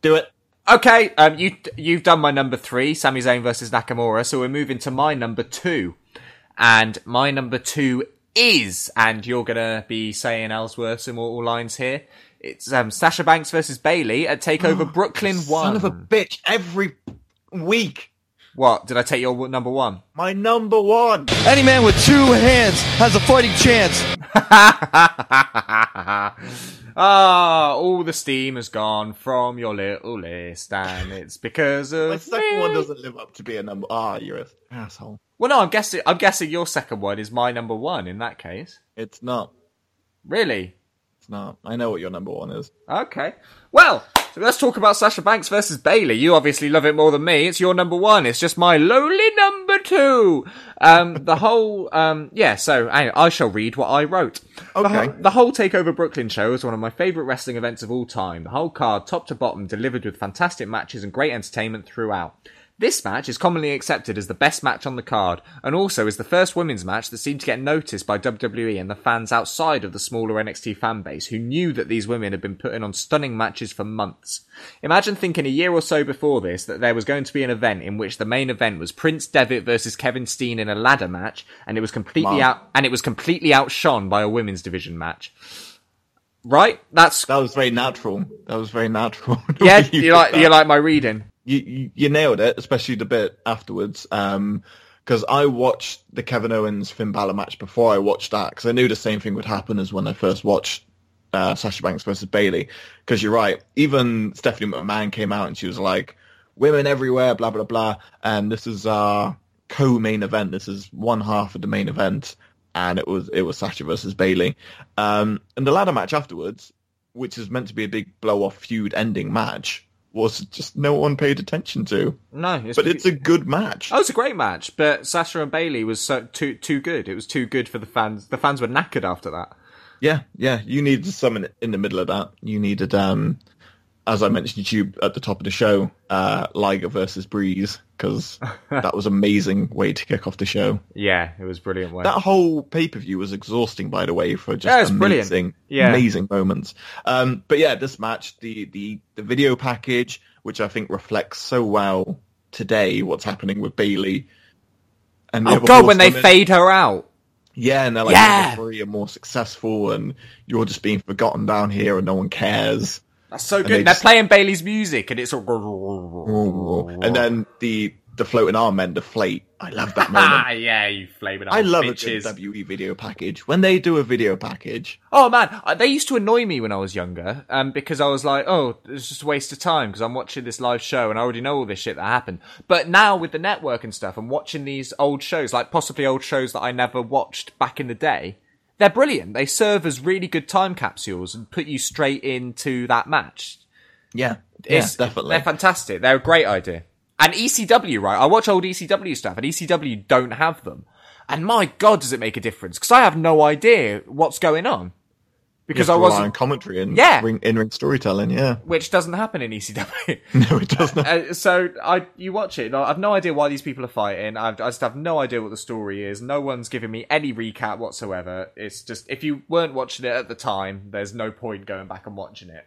Do it. Okay, um, you you've done my number three, Sami Zayn versus Nakamura. So we're moving to my number two, and my number two is, and you're gonna be saying Ellsworth's immortal lines here. It's um, Sasha Banks versus Bayley at Takeover Brooklyn One. Son of a bitch! Every week, What did I take your number one? my number one. Any man with two hands has a fighting chance. Ah, all the steam has gone from your little list, and it's because of My second me. one doesn't live up to be a number. Ah, you're an asshole. Well, no, I'm guessing. I'm guessing your second one is my number one. In that case, It's not. really. It's not. I know what your number one is. Okay. Well, so let's talk about Sasha Banks versus Bayley. You obviously love it more than me. It's your number one. It's just my lowly number two. Um, the whole, um, yeah. So I, I shall read what I wrote. The Okay. whole, the whole Takeover Brooklyn show is one of my favorite wrestling events of all time. The whole card, top to bottom, delivered with fantastic matches and great entertainment throughout. This match is commonly accepted as the best match on the card, and also is the first women's match that seemed to get noticed by WWE and the fans outside of the smaller NXT fan base who knew that these women had been putting on stunning matches for months. Imagine thinking a year or so before this that there was going to be an event in which the main event was Prince Devitt versus Kevin Steen in a ladder match, and it was completely Wow. out and it was completely outshone by a women's division match. Right? That's That was very natural. That was very natural. yeah. You like you like my reading? You, you, nailed it, especially the bit afterwards. Um 'cause because I watched the Kevin Owens Finn Balor match before I watched that, because I knew the same thing would happen as when I first watched uh, Sasha Banks versus Bayley. Because you're right, even Stephanie McMahon came out and she was like, "Women everywhere, blah blah blah," and this is our co-main event. This is one half of the main event, and it was it was Sasha versus Bayley. Um, and the ladder match afterwards, which is meant to be a big blow-off feud ending match, was just no one paid attention to. No, it's But it's a good match. Oh, it's a great match, but Sasha and Bayley was so too too good. It was too good for the fans. The fans were knackered after that. Yeah, yeah. You needed something in the middle of that. You needed, um, as I mentioned to you at the top of the show, uh, Liger versus Breeze, because that was amazing way to kick off the show. Yeah, it was brilliant. Way. That whole pay per view was exhausting, by the way, for just Yeah, it's brilliant. amazing, Yeah. amazing moments. Um, but yeah, this match, the, the the video package, which I think reflects so well today what's happening with Bayley. And oh god, when they fade her out. Yeah, and they're like, yeah. three are more successful, and you're just being forgotten down here, and no one cares. That's so good. they And they're just- playing Bayley's music, and it's all. And then the the floating arm men deflate. I love that Ah, moment. yeah, you flaming. I love a bitches. good WE video package. When they do a video package, Oh man, uh, they used to annoy me when I was younger, um, because I was like, oh, it's just a waste of time because I'm watching this live show and I already know all this shit that happened. But now with the network and stuff, and watching these old shows, like possibly old shows that I never watched back in the day, they're brilliant. They serve as really good time capsules and put you straight into that match. yeah, It's, yeah, definitely. They're fantastic. They're a great idea. And ECW, right? I watch old ECW stuff, and ECW don't have them. And my god, does it make a difference? Because I have no idea what's going on. Because I rely on wasn't, commentary and Yeah. ring, in-ring storytelling. Yeah, which doesn't happen in ECW. no, it does not. Uh, so I, you watch it. and I have no idea why these people are fighting. I've, I just have no idea what the story is. No one's giving me any recap whatsoever. It's just if you weren't watching it at the time, there's no point going back and watching it.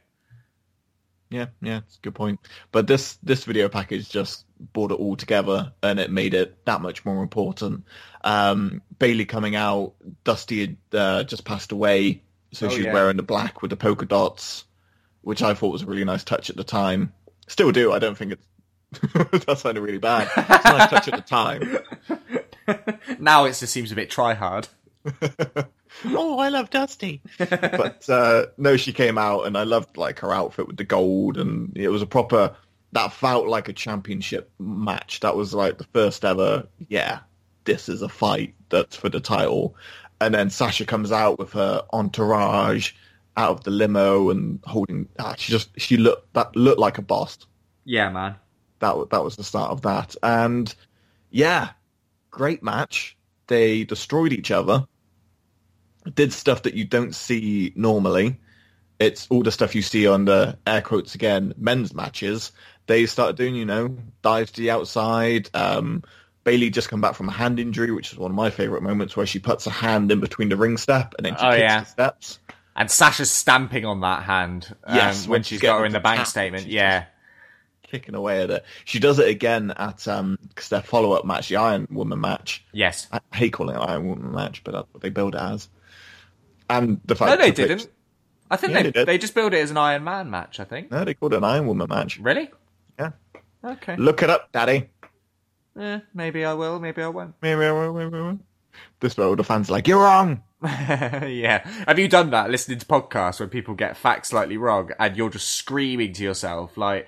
Yeah, yeah, it's a good point. But this this video package just brought it all together, and it made it that much more important. Um, Bayley coming out, Dusty had uh, just passed away, so Oh, she was yeah. wearing the black with the polka dots, which I thought was a really nice touch at the time. Still do. I don't think it's that sounded really bad. It's a nice touch at the time. Now it just seems a bit try hard. oh, I love Dusty. but uh, no, she came out, and I loved like her outfit with the gold, and it was a proper. That felt like a championship match. That was like the first ever. Yeah, this is a fight that's for the title. And then Sasha comes out with her entourage out of the limo and holding. Ah, she just she looked that looked like a boss. Yeah, man. That that was the start of that, and yeah, great match. They destroyed each other. did stuff that you don't see normally. It's all the stuff you see on the air quotes again men's matches. They started doing, you know, dives to the outside. Um, Bayley just come back from a hand injury, which is one of my favorite moments, where she puts a hand in between the ring step and then she Oh, kicks yeah. the steps. And Sasha's stamping on that hand um, Yes, when when she's got her in the bank tap, statement. Yeah. kicking away at it. She does it again at um 'cause their follow up match, the Iron Woman match. Yes. I hate calling it Iron Woman match, but that's what they build it as. And the fact No, they didn't. I think Yeah, they, they they just built it as an Iron Man match, I think. No, they called it an Iron Woman match. Really? Yeah. Okay. Look it up, Daddy. Eh, maybe I will, maybe I won't. This way, all the fans are like, you're wrong. yeah. Have you done that listening to podcasts when people get facts slightly wrong and you're just screaming to yourself like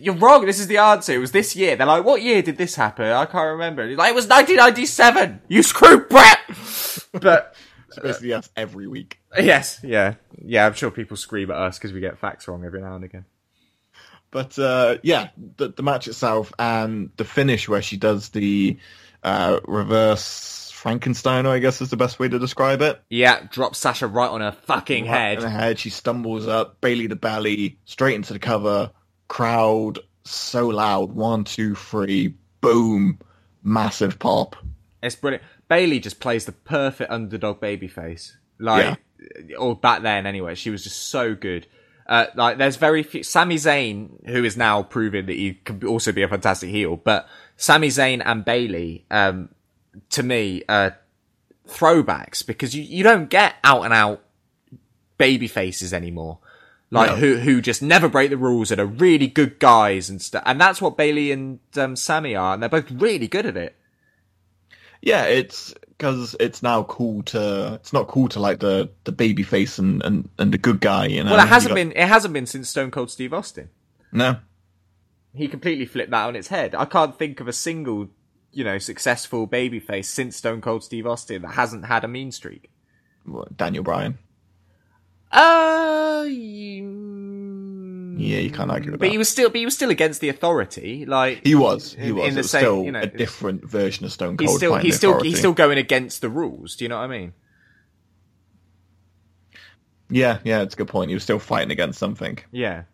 you're wrong. This is the answer. It was this year. They're like, "What year did this happen?" I can't remember. Like, it was 1997. You screwed Bret. but It's basically us every week. yes, yeah, yeah. I'm sure people scream at us because we get facts wrong every now and again. But uh, yeah, the, the match itself and the finish where she does the uh, reverse Frankenstein, I guess is the best way to describe it. Yeah, drops Sasha right on her fucking Right head. the head, she stumbles up, Bayley the belly, straight into the cover. Crowd so loud. One, two, three, boom, massive pop. It's brilliant. Bayley just plays the perfect underdog babyface. Like, or back then anyway, she was just so good. Uh, like, there's very few. Sami Zayn, who is now proving that he can also be a fantastic heel, but Sami Zayn and Bayley, um, to me, uh, throwbacks because you, you don't get out and out baby faces anymore. Like No. who who just never break the rules and are really good guys and stuff. And that's what Bayley and um, Sami are, and they're both really good at it. Yeah, it's because it's now cool to. It's not cool to like the the baby face and, and, and the good guy. You know, Well, it hasn't got- been. It hasn't been since Stone Cold Steve Austin. No, He completely flipped that on its head. I can't think of a single, you know, successful babyface since Stone Cold Steve Austin that hasn't had a mean streak. What, Daniel Bryan. Uh, you... Yeah, you can't argue with But that. he was still, but he was still against the authority. Like He was. He in- was. in the was same- still you know, a different version of Stone Cold. He's still, he's still, authority. he's still going against the rules. Do you know what I mean? Yeah, yeah, it's a good point. He was still fighting against something. Yeah.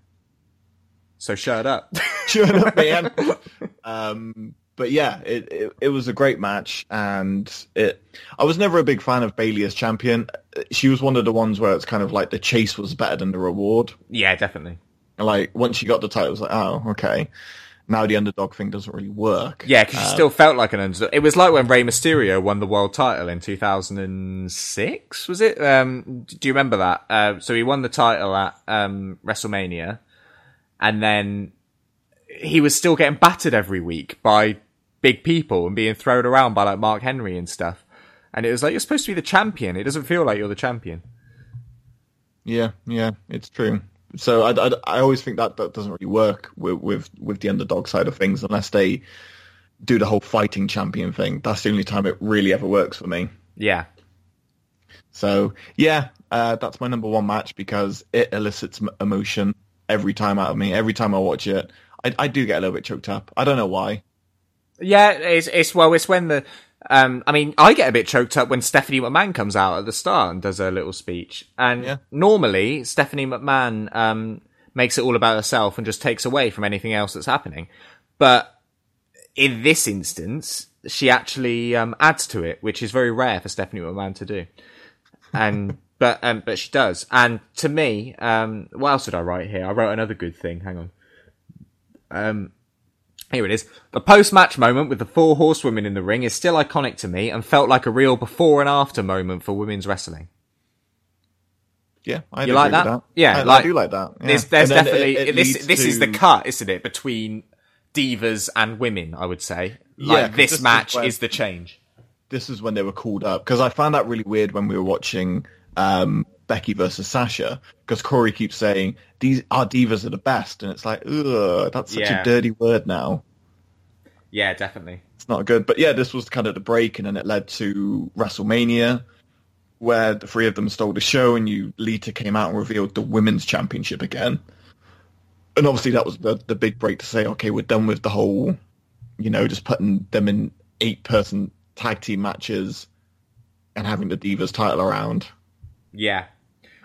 So shut up. Shut up, man. um, but yeah, it, it it was a great match, and it. I was never a big fan of Bayley as champion. She was one of the ones where it's kind of like the chase was better than the reward. yeah, definitely. Like once she got the title, it was like, oh, okay. Now the underdog thing doesn't really work. Yeah, because she Um, still felt like an underdog. It was like when Rey Mysterio won the world title in 2006, was it? Um, do you remember that? Uh, so he won the title at um, WrestleMania, and then he was still getting battered every week by big people and being thrown around by like Mark Henry and stuff. And it was like you're supposed to be the champion. It doesn't feel like you're the champion. Yeah, yeah, it's true. So I, I, I always think that that doesn't really work with, with with the underdog side of things unless they do the whole fighting champion thing. That's the only time it really ever works for me. Yeah, So yeah, uh, that's my number one match because it elicits emotion every time out of me. Every time I watch it, I, I do get a little bit choked up. I don't know why. Yeah, it's it's well, it's when the um, I mean, I get a bit choked up when Stephanie McMahon comes out at the start and does her little speech, and Yeah. normally Stephanie McMahon um makes it all about herself and just takes away from anything else that's happening, but in this instance, she actually um adds to it, which is very rare for Stephanie McMahon to do, and. But um, but she does, and to me, um, what else did I write here? I wrote another good thing. Hang on. Here it is. The post-match moment with the four horsewomen in the ring is still iconic to me and felt like a real before and after moment for women's wrestling. Yeah, I You like with that? Yeah, I, I do like that. Yeah. There's, there's definitely it- it this. This is the cut, isn't it, between divas and women? I would say. Yeah, Like 'cause this match is match the change. this is when they were called up because I found that really weird when we were watching um, Becky versus Sasha because Corey keeps saying these our divas are the best, and it's like, ugh, that's such Yeah. a dirty word now. Yeah, definitely. It's not good. But yeah, this was kind of the break, and then it led to WrestleMania, where the three of them stole the show, and you Lita came out and revealed the women's championship again. And obviously, that was the the big break to say, okay, we're done with the whole, you know, just putting them in eight person tag team matches and having the Divas title around. Yeah.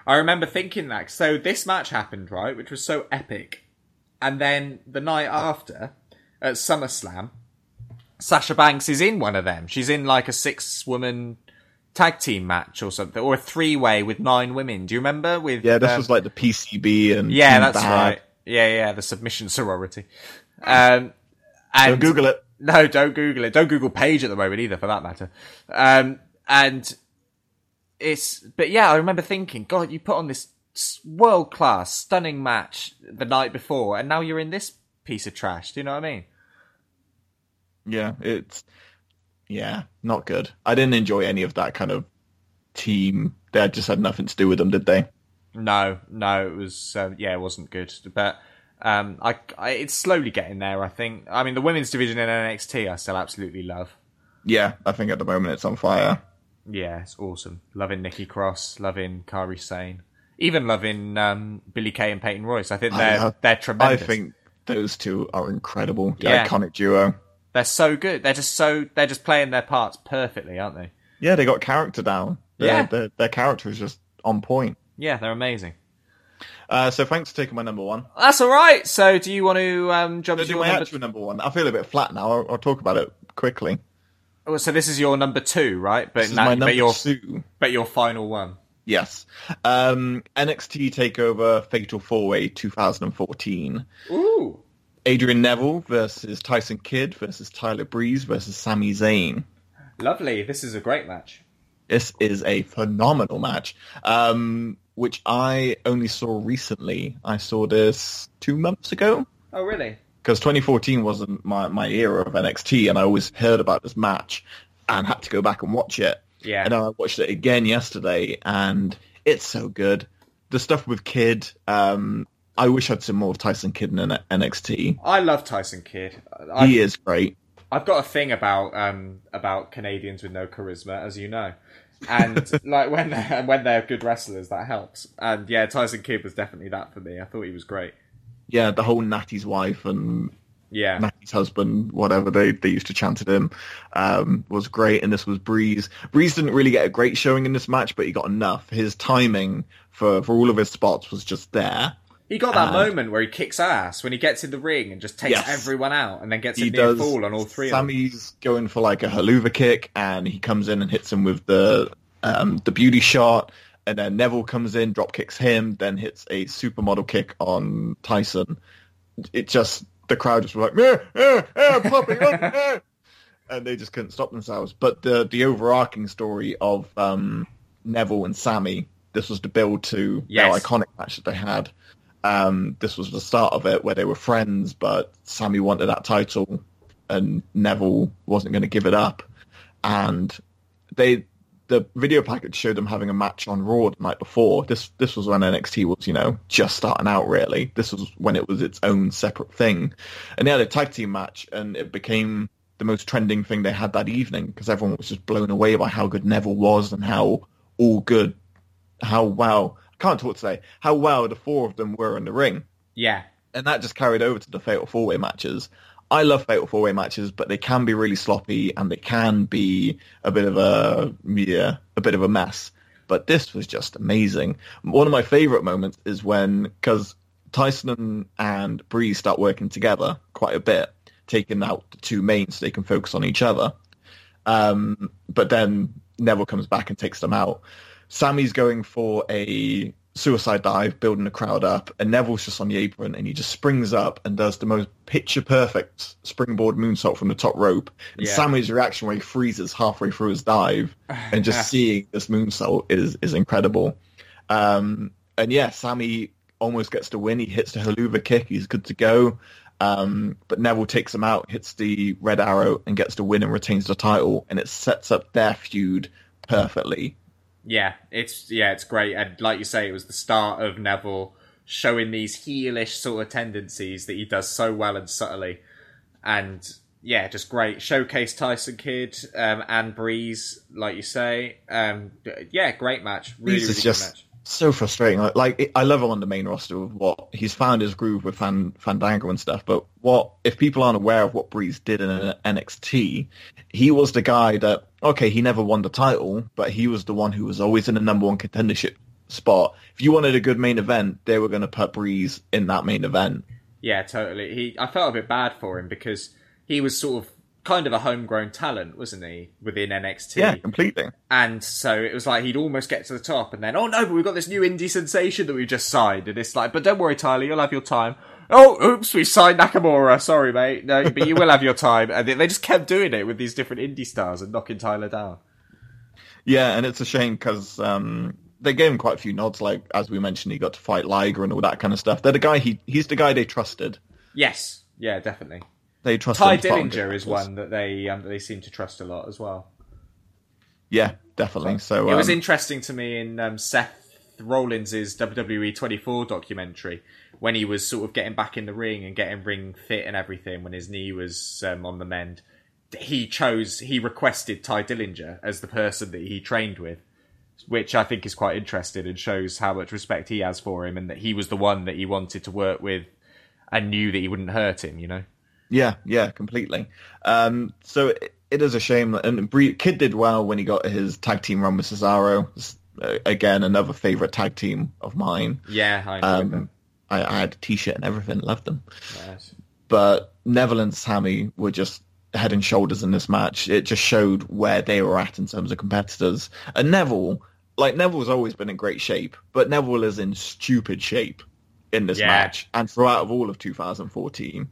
I remember thinking that. So this match happened, right, which was so epic. And then the night after, at SummerSlam, Sasha Banks is in one of them. She's in like a six woman tag team match or something, or a three way with nine women. Do you remember? With Yeah, this um, was like the PCB and yeah, that's Bad. right. Yeah, yeah, the submission sorority. Um, and Don't Google it. no, don't Google it. Don't Google Paige at the moment either, for that matter. Um, and it's, but yeah, I remember thinking, God, you put on this world class, stunning match the night before, and now you're in this piece of trash. Do you know what I mean? Yeah, it's yeah, not good. I didn't enjoy any of that kind of team. They just had nothing to do with them, did they? No, no, it was, uh, yeah, it wasn't good. But, um, I, I, it's slowly getting there, I think. I mean, the women's division in NXT I still absolutely love. Yeah, I think at the moment it's on fire. Yeah, it's awesome. Loving Nikki Cross, loving Kairi Sane, even loving um, Billie Kay and Peyton Royce. I think they're I, they're tremendous. I think those two are incredible. The Yeah. iconic duo. they're so good. They're just so they're just playing their parts perfectly, aren't they? Yeah, they got character down. Their, Yeah. their, their character is just on point. Yeah, they're amazing. Uh, so thanks for taking my number one. That's all right. So, do you want to um, jump to do my number? actual number one. I feel a bit flat now. I'll, I'll talk about it quickly. Oh, so this is your number two, right? But now- but your two. but your final one. Yes. Um, NXT Takeover Fatal Four Way 2014. Ooh, Adrian Neville versus Tyson Kidd versus Tyler Breeze versus Sami Zayn. lovely. This is a great match. This is a phenomenal match, um, which I only saw recently. I saw this two months ago Oh, really? Because 2014 wasn't my, my era of NXT, and I always heard about this match and had to go back and watch it. Yeah. And I watched it again yesterday, and it's so good. The stuff with Kidd, um, I wish I'd seen more of Tyson Kidd in NXT. I love Tyson Kidd. I, He is great. I've got a thing about um about Canadians with no charisma, as you know, and like when they're, when they're good wrestlers, that helps. And yeah, Tyson Kidd was definitely that for me. I thought he was great. Yeah, the whole Natty's wife and Yeah, Natty's husband, whatever they, they used to chant at him, um, was great. And this was Breeze. Breeze didn't really get a great showing in this match, but he got enough. His timing for, for all of his spots was just there. he got that and- moment where he kicks ass when he gets in the ring and just takes Yes. everyone out, and then gets a near fall on all three. of them. Sami's going for like a Helluva kick, and he comes in and hits him with the um, the beauty shot. And then Neville comes in, drop kicks him, then hits a supermodel kick on Tyson. It just the crowd just were like, eh, eh, eh, Poppy, oh, eh," and they just couldn't stop themselves. But the the overarching story of um, Neville and Sami, this was the build to Yes. their iconic match that they had. Um, this was the start of it, where they were friends, but Sami wanted that title, and Neville wasn't going to give it up. And they, the video package showed them having a match on Raw the night before. This this was when NXT was, you know, just starting out. Really, this was when it was its own separate thing, and they had a tag team match, and it became the most trending thing they had that evening because everyone was just blown away by how good Neville was and how all good, how well. I can't talk today. How well the four of them were in the ring Yeah, and that just carried over to the fatal four way matches. I love fatal four way matches, but they can be really sloppy and they can be a bit of a yeah, a bit of a mess. But this was just amazing. One of my favorite moments is when because Tyson and Breeze start working together quite a bit, taking out the two mains so they can focus on each other. Um, but then Neville comes back and takes them out. Sami's going for a suicide dive, building the crowd up, and Neville's just on the apron, and he just springs up and does the most picture perfect springboard moonsault from the top rope. And Yeah. Sami's reaction where he freezes halfway through his dive, and just seeing this moonsault is is incredible. Um, and yeah, Sami almost gets the win. He hits the Helluva kick. He's good to go. Um, but Neville takes him out, hits the red arrow, and gets the win and retains the title. And it sets up their feud perfectly. Yeah, it's yeah, it's great. And like you say, it was the start of Neville showing these heelish sort of tendencies that he does so well and subtly, and yeah, just great. Showcase Tyson Kidd um, and Breeze, like you say. Um, yeah, great match. Really, This really just match. so frustrating. Like, like I love him on the main roster of what he's found his groove with Fan, Fandango and stuff. But what if people aren't aware of what Breeze did in NXT? He was the guy that okay, he never won the title, but he was the one who was always in the number one contendership spot. If you wanted a good main event, they were going to put Breeze in that main event. Yeah, totally. He, I felt a bit bad for him because he was sort of kind of a homegrown talent, wasn't he, within NXT? Yeah, completely. And so it was like he'd almost get to the top, and then oh no, but we've got this new indie sensation that we've just signed, and it's like, but don't worry, Tyler, you'll have your time. Oh, oops, we signed Nakamura. Sorry, mate. No, but you will have your time. And they, just kept doing it with these different indie stars and knocking Tyler down. Yeah, and it's a shame because um, they gave him quite a few nods. Like as we mentioned, he got to fight Liger and all that kind of stuff. They're the guy he he's the guy they trusted. Yes, yeah, definitely. They trusted. Ty him to fight on Dillinger is one that they um, that they seem to trust a lot as well. Yeah, definitely. So It was um, interesting to me in um, Seth Rollins' WWE 24 documentary when he was sort of getting back in the ring and getting ring fit and everything when his knee was um, on the mend. He chose, he requested Tye Dillinger as the person that he trained with, which I think is quite interesting and shows how much respect he has for him and that he was the one that he wanted to work with and knew that he wouldn't hurt him, you know? Yeah, yeah, completely. Um, so it, it is a shame. And Kidd did well when he got his tag team run with Cesaro. Again, another favorite tag team of mine. Yeah, I know. Um, I, I had a T-shirt and everything. Loved them. Yes. But Neville and Sami were just head and shoulders in this match. It just showed where they were at in terms of competitors. And Neville, like Neville's always been in great shape, but Neville is in stupid shape in this Yeah. match and throughout of all of 2014.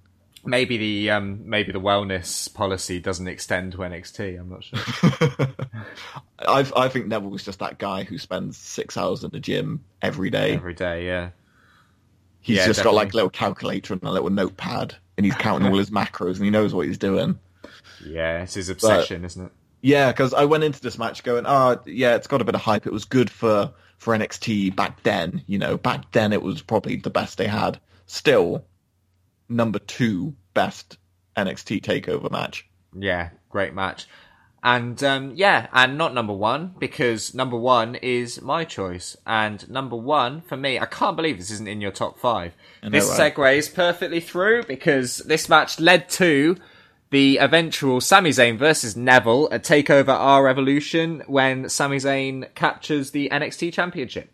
Maybe the um, maybe the wellness policy doesn't extend to NXT. I'm not sure. I I think Neville was just that guy who spends six hours in the gym every day. Every day, yeah. He's Yeah, just got like a little calculator and a little notepad, and he's counting all his macros, and he knows what he's doing. Yeah, it's his obsession, isn't it? Yeah, because I went into this match going, oh, yeah, it's got a bit of hype. It was good for, for NXT back then. You know, back then it was probably the best they had. Still, number two best NXT takeover match. Yeah, great match. And um, yeah, and not number one because number one is my choice, and number one for me, I can't believe this isn't in your top five. know, This right? segues perfectly through because this match led to the eventual Sami Zayn versus Neville at Takeover R Evolution when Sami Zayn captures the NXT Championship.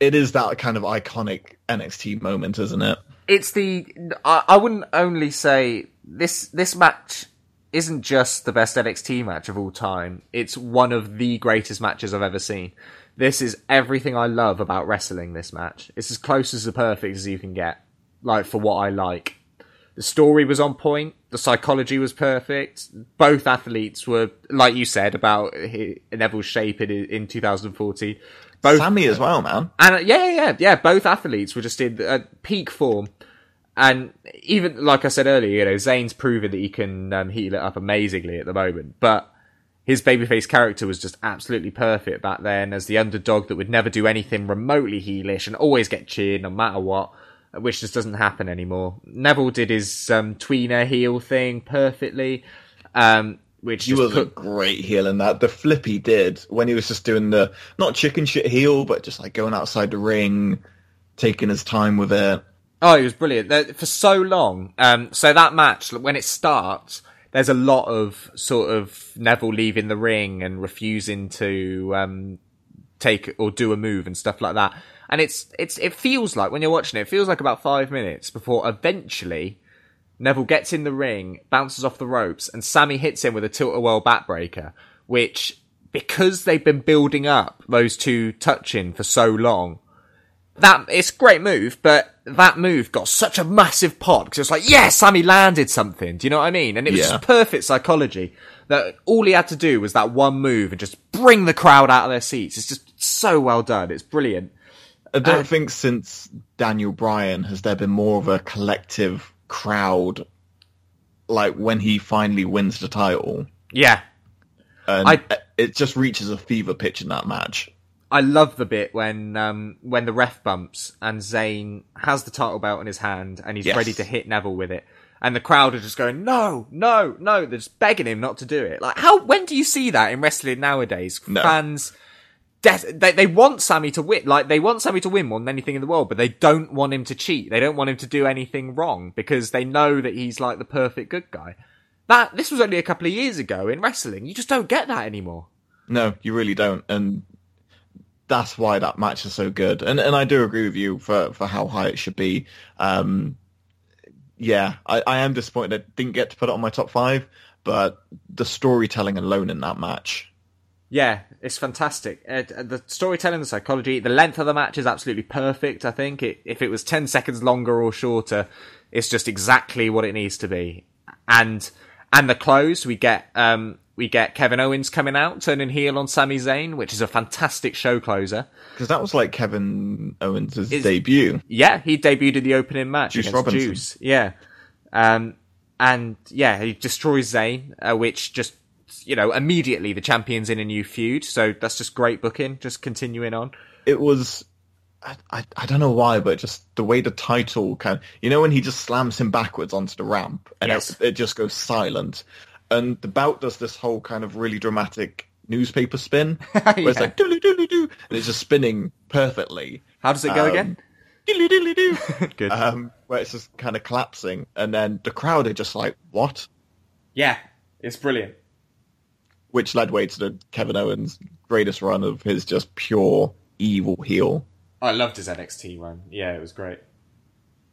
It is that kind of iconic NXT moment, isn't it? It's the I, I wouldn't only say this this match isn't just the best NXT match of all time. It's one of the greatest matches I've ever seen. This is everything I love about wrestling. This match. It's as close as the perfect as you can get. Like for what I like. The story was on point. The psychology was perfect. Both athletes were, like you said, about Neville's shape in, in 2014. Both Sami as well, man. and uh, yeah, yeah, yeah, yeah. Both athletes were just in uh, peak form, and even like I said earlier, you know, Zayn's proven that he can um, heal it up amazingly at the moment. But his babyface character was just absolutely perfect back then as the underdog that would never do anything remotely heelish and always get cheered no matter what, which just doesn't happen anymore. Neville did his um, tweener heel thing perfectly, um, which He was a great heel in that. The flip he did when he was just doing the, not chicken shit heel, but just like going outside the ring, taking his time with it. Oh, he was brilliant for so long. Um, so that match, when it starts, there's a lot of sort of Neville leaving the ring and refusing to um, take or do a move and stuff like that. And it's it's it feels like when you're watching it, it feels like about five minutes before eventually Neville gets in the ring, bounces off the ropes, and Sami hits him with a tilt a whirl backbreaker, which because they've been building up those two touching for so long, that it's a great move, but that move got such a massive pop because it's like, yeah, Sami landed something. Do you know what I mean? And it was Yeah. just perfect psychology that all he had to do was that one move and just bring the crowd out of their seats. It's just so well done. It's brilliant. I don't think since Daniel Bryan has there been more of a collective crowd, like when he finally wins the title, Yeah. and I- it just reaches a fever pitch in that match. I love the bit when um, when the ref bumps and Zayn has the title belt in his hand and he's Yes. ready to hit Neville with it. And the crowd are just going, no, no, no. They're just begging him not to do it. Like, how, when do you see that in wrestling nowadays? No. Fans, they, they want Sami to win. Like, they want Sami to win more than anything in the world, but they don't want him to cheat. They don't want him to do anything wrong because they know that he's like the perfect good guy. that this was only a couple of years ago in wrestling. You just don't get that anymore. No, you really don't, and that's why that match is so good. And and I do agree with you for for how high it should be. Um, yeah, I, I am disappointed I didn't get to put it on my top five, but the storytelling alone in that match. Yeah, it's fantastic. Uh, the storytelling, the psychology, the length of the match is absolutely perfect. I think it, if it was ten seconds longer or shorter, it's just exactly what it needs to be. And and the close, we get um, we get Kevin Owens coming out, turning heel on Sami Zayn, which is a fantastic show closer. Because that was like Kevin Owens' Is- debut. Yeah, he debuted in the opening match Juice against Robinson. Juice. Yeah, um, and yeah, he destroys Zayn, uh, which just you know immediately the champion's in a new feud. So that's just great booking. Just continuing on. It was. I, I, I don't know why, but just the way the title kind you know, when he just slams him backwards onto the ramp and Yes. it, it just goes silent. And the bout does this whole kind of really dramatic newspaper spin where it's like doodly doodly doo, and it's just spinning perfectly. How does it go Um, again? Diddly diddly doo. Good. um, where it's just kind of collapsing, and then the crowd are just like, "What?" yeah, it's brilliant. Which led way to the Kevin Owens greatest run of his just pure evil heel. I loved his NXT run. Yeah, it was great.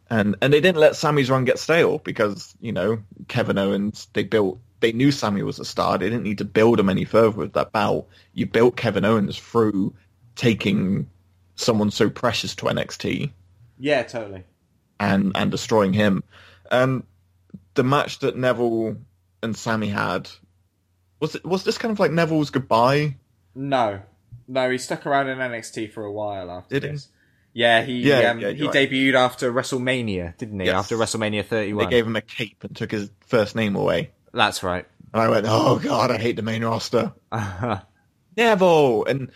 and and they didn't let Sami's run get stale because you know Kevin Owens they built they knew Sami was a star they didn't need to build him any further with that bout you built Kevin Owens through taking someone so precious to NXT Yeah, totally. and and destroying him and the match that Neville and Sami had was it was this kind of like Neville's goodbye No, no, he stuck around in NXT for a while after Did he? this. Yeah, he Yeah, um, yeah, he right. debuted after WrestleMania, didn't he? Yes. After WrestleMania 31. they gave him a cape and took his first name away That's right. and I went oh god I hate the main roster Neville. And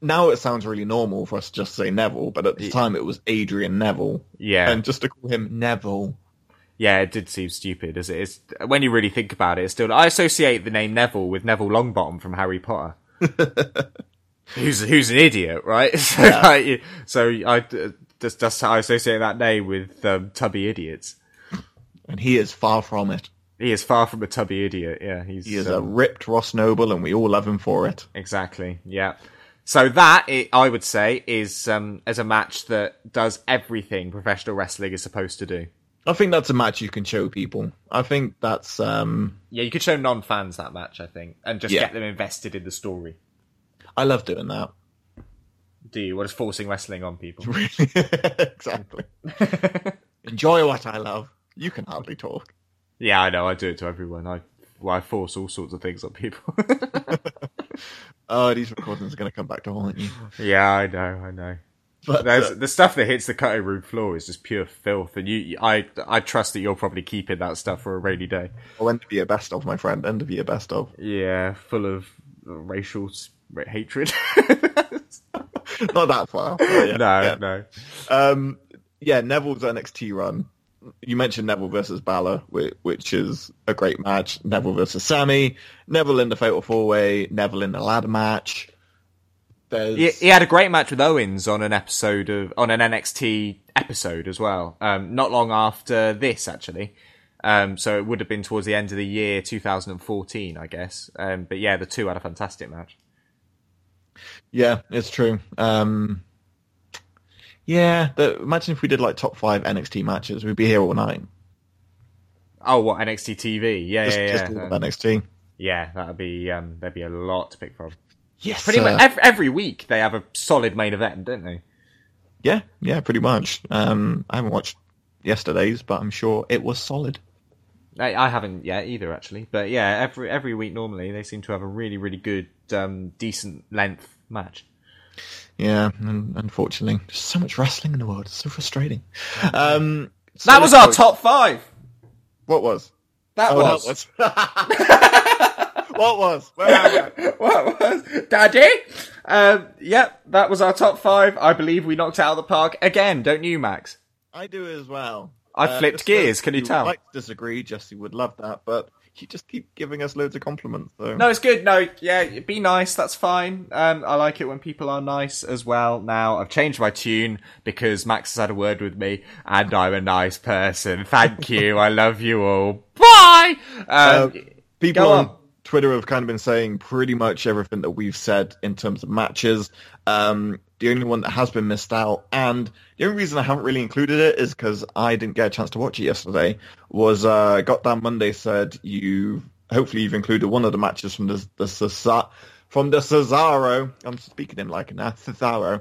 now it sounds really normal for us to just say Neville, but at the time it was Adrian Neville. Yeah. And just to call him Neville. Yeah, it did seem stupid, as it is. When you really think about it, it's still. I associate the name Neville with Neville Longbottom from Harry Potter. who's who's an idiot, right? So, like, you- so I just that's how I associate that name with um, tubby idiots. And he is far from it. He is far from a tubby idiot. Yeah, he's He is a um, ripped Ross Noble and we all love him for it. Exactly. Yeah. So that i I would say is um, as a match that does everything professional wrestling is supposed to do. I think that's a match you can show people. I think that's um Yeah, you could show non-fans that match, I think, and just Yeah. get them invested in the story. I love doing that. Do you? What is forcing wrestling on people? exactly. Enjoy what I love. You can hardly talk. yeah, I know. I do it to everyone. I well, I force all sorts of things on people. Oh, these recordings are going to come back to haunt you. yeah, I know. I know. But There's, uh, the stuff that hits the cutting room floor is just pure filth, and you, I, I trust that you're probably keeping that stuff for a rainy day. oh, end of year best of, my friend. End of year best of. Yeah, full of racial hatred. Not that far. yeah, no, yeah. no. Um, yeah, Neville's NXT run. You mentioned Neville versus Balor, which, which is a great match. Neville versus Sammy. Neville in the Fatal Four Way. Neville in the ladder match. There's He, he had a great match with Owens on an episode of on an NXT episode as well. Um, not long after this, actually. Um, so it would have been towards the end of the year 2014, I guess. Um, but yeah, the two had a fantastic match. yeah, it's true. Um, yeah, the, imagine if we did like top five NXT matches, we'd be here all night. Oh, what NXT TV? Yeah, Just, yeah, just yeah. of Uh, NXT. yeah, that'd be um, there'd be a lot to pick from. Yes, Pretty uh, much every, every week they have a solid main event, don't they? Yeah, yeah, pretty much. Um, I haven't watched yesterday's, but I'm sure it was solid. I, I haven't yet either, actually. But yeah, every every week normally they seem to have a really really good, um, decent length match. Yeah, and unfortunately, there's so much wrestling in the world. It's so frustrating. Um, so That was our top five. What was? That Oh, was. that was. what was? Where am I? what was Daddy? Um, yep, that was our top five. I believe we knocked it out of the park again, don't you, Max? I do as well. I Uh, flipped gears. Can you who tell? I disagree, Jesse would love that, but you just keep giving us loads of compliments. though. No, it's good. No, yeah, be nice. That's fine. Um, I like it when people are nice as well. Now I've changed my tune because Max has had a word with me, and I'm a nice person. Thank you. I love you all. Bye. Um, Uh, people go on, on. Twitter have kind of been saying pretty much everything that we've said in terms of matches. Um, the only one that has been missed out, and the only reason I haven't really included it is because I didn't get a chance to watch it yesterday. Was uh, Got Down Monday said you hopefully you've included one of the matches from the the Cesa- from the Cesaro. I'm speaking him like now Cesaro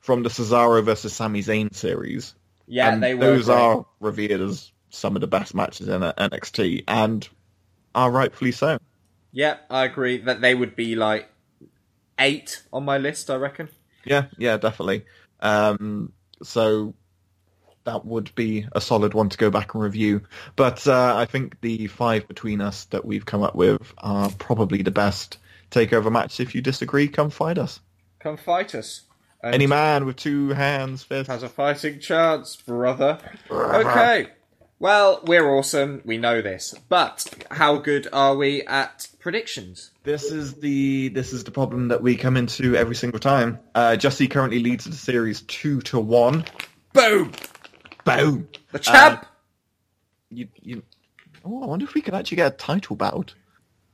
from the Cesaro versus Sami Zayn series. yeah, and they were. those great. are revered as some of the best matches in NXT, and are rightfully so. Yeah, I agree that they would be like eight on my list. I reckon. Yeah, yeah, definitely. Um, so that would be a solid one to go back and review. But uh, I think the five between us that we've come up with are probably the best takeover match. If you disagree, come fight us. Come fight us. And Any man with two hands, has a fighting chance, brother. Okay. Well, we're awesome. We know this, but how good are we at predictions? This is the this is the problem that we come into every single time. Uh, Jesse currently leads the series two to one. Boom! Boom. The champ. You, you, oh, I wonder if we could actually get a title bout.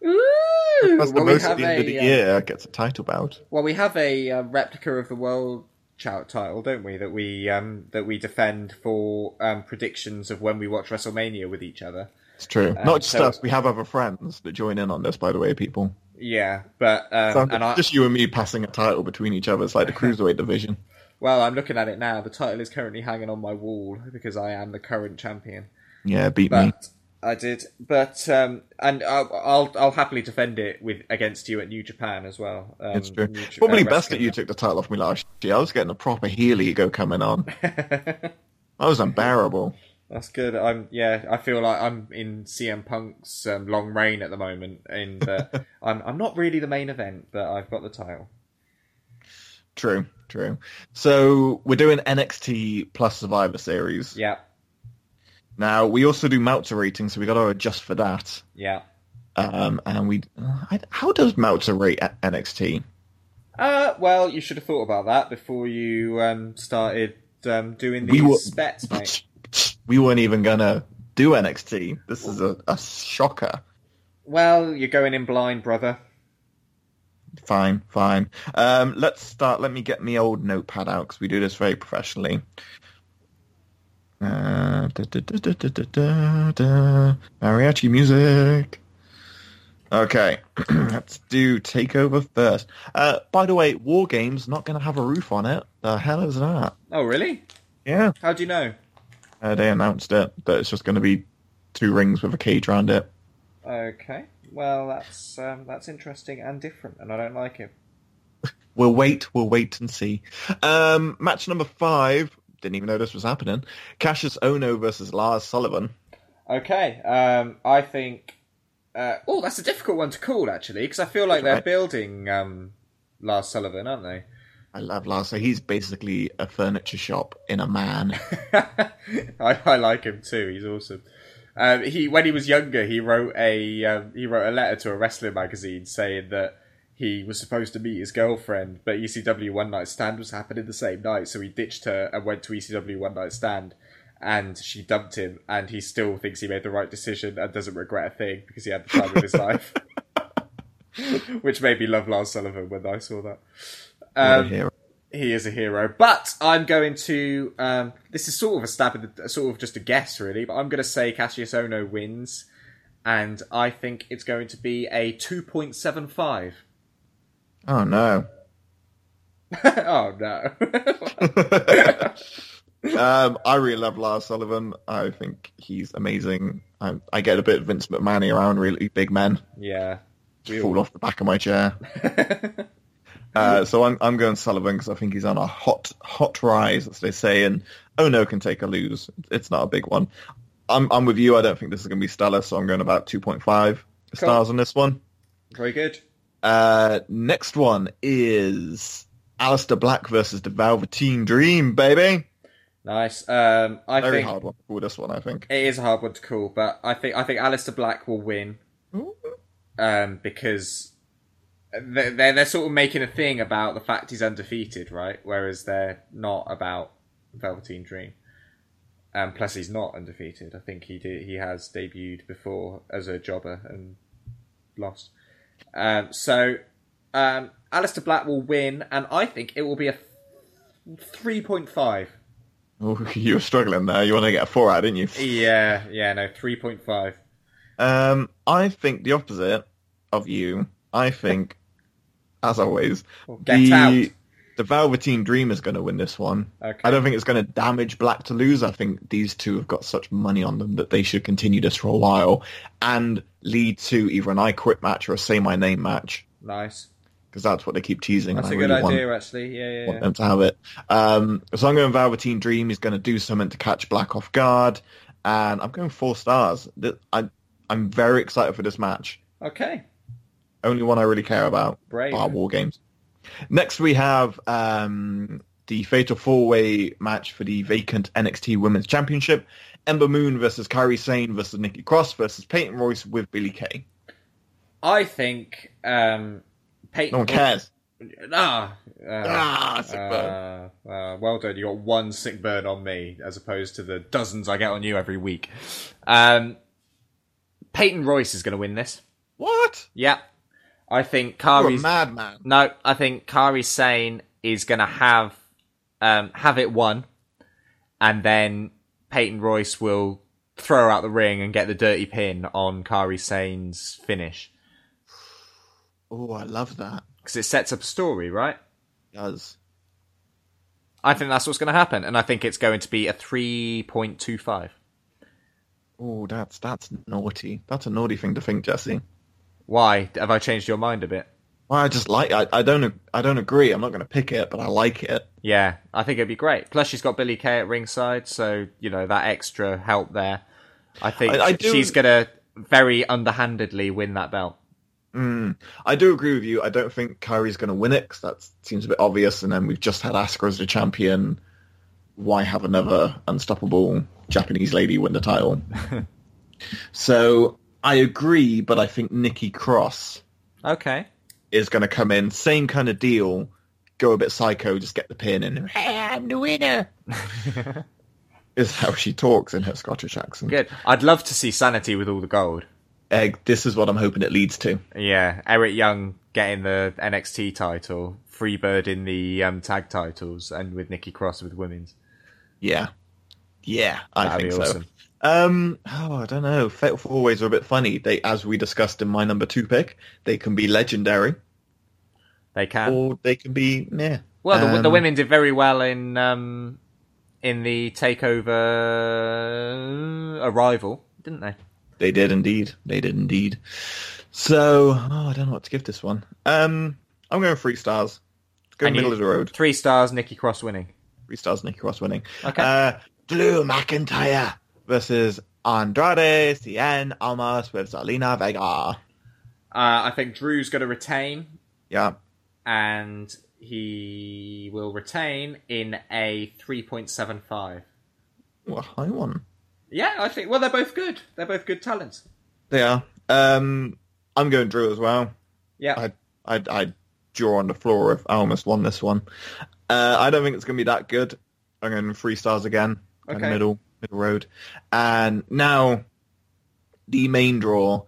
Ooh! That's the Well, most at the end of the uh, year gets a title bout. Well, we have a uh, replica of the world chout title, don't we? That we um, that we defend for um, predictions of when we watch WrestleMania with each other. It's true. Not just so- us. We have other friends that join in on this, by the way, people. Yeah, but um, So and I, just you and me passing a title between each other. It's like the cruiserweight division. well, I'm looking at it now. The title is currently hanging on my wall because I am the current champion. Yeah, beat me. I did, but um, and I'll, I'll I'll happily defend it with against you at New Japan as well. Um, It's true. New Probably best that you took the title off me last year. I was getting a proper heel ego coming on. I was unbearable. That's good. I'm yeah. I feel like I'm in CM Punk's um, long reign at the moment, in that I'm I'm not really the main event, but I've got the title. True, true. So we're doing NXT plus Survivor Series. Yeah, Now we also do Meltzer ratings, so we got to adjust for that. yeah. Um, and we, I, how does Meltzer rate at NXT? Uh, well, you should have thought about that before you um, started um, doing We these were- bets, mate. We weren't even gonna do NXT. This is a, a shocker. Well, you're going in blind, brother. Fine, fine. Um, let's start. Let me get my old notepad out because we do this very professionally. Uh, da, da, da, Mariachi music. Okay, let's do takeover first. Uh, by the way, War Games not going to have a roof on it. The hell is that? Oh, really? Yeah. How do you know? Uh, they announced it that it's just going to be two rings with a cage around it. Okay. Well, that's um, that's interesting and different, and I don't like it. we'll wait. We'll wait and see. Um, match number five didn't even know this was happening. Kassius Ohno versus Lars Sullivan. Okay. Um, I think. Uh, oh, that's a difficult one to call actually, because I feel like they're right. building um, Lars Sullivan, aren't they? I love Lars. So he's basically a furniture shop in a man. I, I like him too. He's awesome. Um, he when he was younger, he wrote a um, he wrote a letter to a wrestling magazine saying that he was supposed to meet his girlfriend, but ECW One Night Stand was happening the same night, so he ditched her and went to ECW One Night Stand, and she dumped him, and he still thinks he made the right decision and doesn't regret a thing because he had the time of his life. Which made me love Lars Sullivan when I saw that. Um, he is a hero. But I'm going to. Um, this is sort of a stab at the, sort of just a guess, really. But I'm going to say Kassius Ohno wins, and I think it's going to be a 2.75. Oh no. oh no! um, I really love Lars Sullivan. I think he's amazing. I, I get a bit of Vince McMahon around really big men. yeah, we Fall off the back of my chair. Uh, so I'm I'm going Sullivan because I think he's on a hot hot rise, as they say, and oh no, can take a lose. It's not a big one. I'm I'm with you. I don't think this is going to be stellar, so I'm going about 2.5 stars on this one. very good. Uh, next one is Aleister Black versus the Velveteen Dream, baby. Nice. Um, I Very think hard one to call this one, I think. it is a hard one to call, but I think I think Aleister Black will win um, because they're, they're they're sort of making a thing about the fact he's undefeated, right? Whereas they're not about Velveteen Dream. Um, plus, he's not undefeated. I think he did. He has debuted before as a jobber and lost. Um, so, um, Aleister Black will win, and I think it will be a three point five. Oh, you were struggling there. You want to get a four out, didn't you? Yeah, yeah, no, three point five. Um, I think the opposite of you. I think, as always, get the out. The Velveteen Dream is going to win this one. Okay. I don't think it's going to damage Black to lose. I think these two have got such money on them that they should continue this for a while and lead to either an I Quit match or a Say My Name match Nice. because that's what they keep teasing. That's a I good really want- idea, actually. Yeah, yeah, want yeah. them to have it. Um, so I'm going Velveteen Dream. is going to do something to catch Black off guard, and I'm going four stars. I, I'm very excited for this match. Okay. Only one I really care about. Brave. Bar War Games. Next we have um, the Fatal Four Way match for the vacant NXT Women's Championship. Ember Moon versus Kairi Sane versus Nikki Cross versus Peyton Royce with Billie Kay. I think um, Peyton. No one cares. Ah, uh, Ah, sick burn. uh, uh, well done. You got one sick burn on me, as opposed to the dozens I get on you every week. Um, Peyton Royce is going to win this. What? Yeah, I think You're a Kairi's. madman. No, I think Kairi Sane is going to have um, have it won, and then Peyton Royce will throw her out the ring and get the dirty pin on Kairi Sane's finish Oh, I love that. because it sets up a story, right? It does. I think that's what's going to happen, and I think it's going to be a three point two five. Oh, that's that's naughty. That's a naughty thing to think, Jesse. Why have I changed your mind a bit? Well, I just like. I, I don't. I don't agree. I'm not going to pick it, but I like it. Yeah, I think it'd be great. Plus, she's got Billie Kay at ringside, so you know that extra help there. I think I- I do- she's going to very underhandedly win that belt. Hmm. I do agree with you. I don't think Kairi's going to win it because that seems a bit obvious. And then we've just had Asuka as the champion. Why have another unstoppable Japanese lady win the title? so I agree, but I think Nikki Cross Okay. is going to come in, same kind of deal, go a bit psycho, just get the pin, and hey, I'm the winner. is how she talks in her Scottish accent. Good. I'd love to see Sanity with all the gold. Egg. This is what I'm hoping it leads to. Yeah, Eric Young getting the NXT title, Freebird in the um, tag titles, and with Nikki Cross with women's. Yeah, yeah, I That'd think be so. Um, oh, I don't know. Fatal Four Ways are a bit funny. They, as we discussed in my number two pick, they can be legendary They can. or they can be yeah. well, the, the Um, women did very well in um, in the takeover arrival, didn't they? They did indeed. They did indeed. So, oh, I don't know what to give this one. Um, I'm going three stars. Go And middle you- of the road. Three stars, Nikki Cross winning. Three stars, Nikki Cross winning. Okay. Uh, Drew McIntyre versus Andrade Cien Almas with Zelina Vega. Uh, I think Drew's going to retain, Yeah. and he will retain in a 3.75. What a high one. Yeah, I think. Well, they're both good. They're both good talents. They are. Um, I'm going Drew as well. Yeah. I I I draw on the floor if I almost won this one. Uh, I don't think it's going to be that good. I'm going three stars again. Kind of Okay. middle middle road. And now the main draw,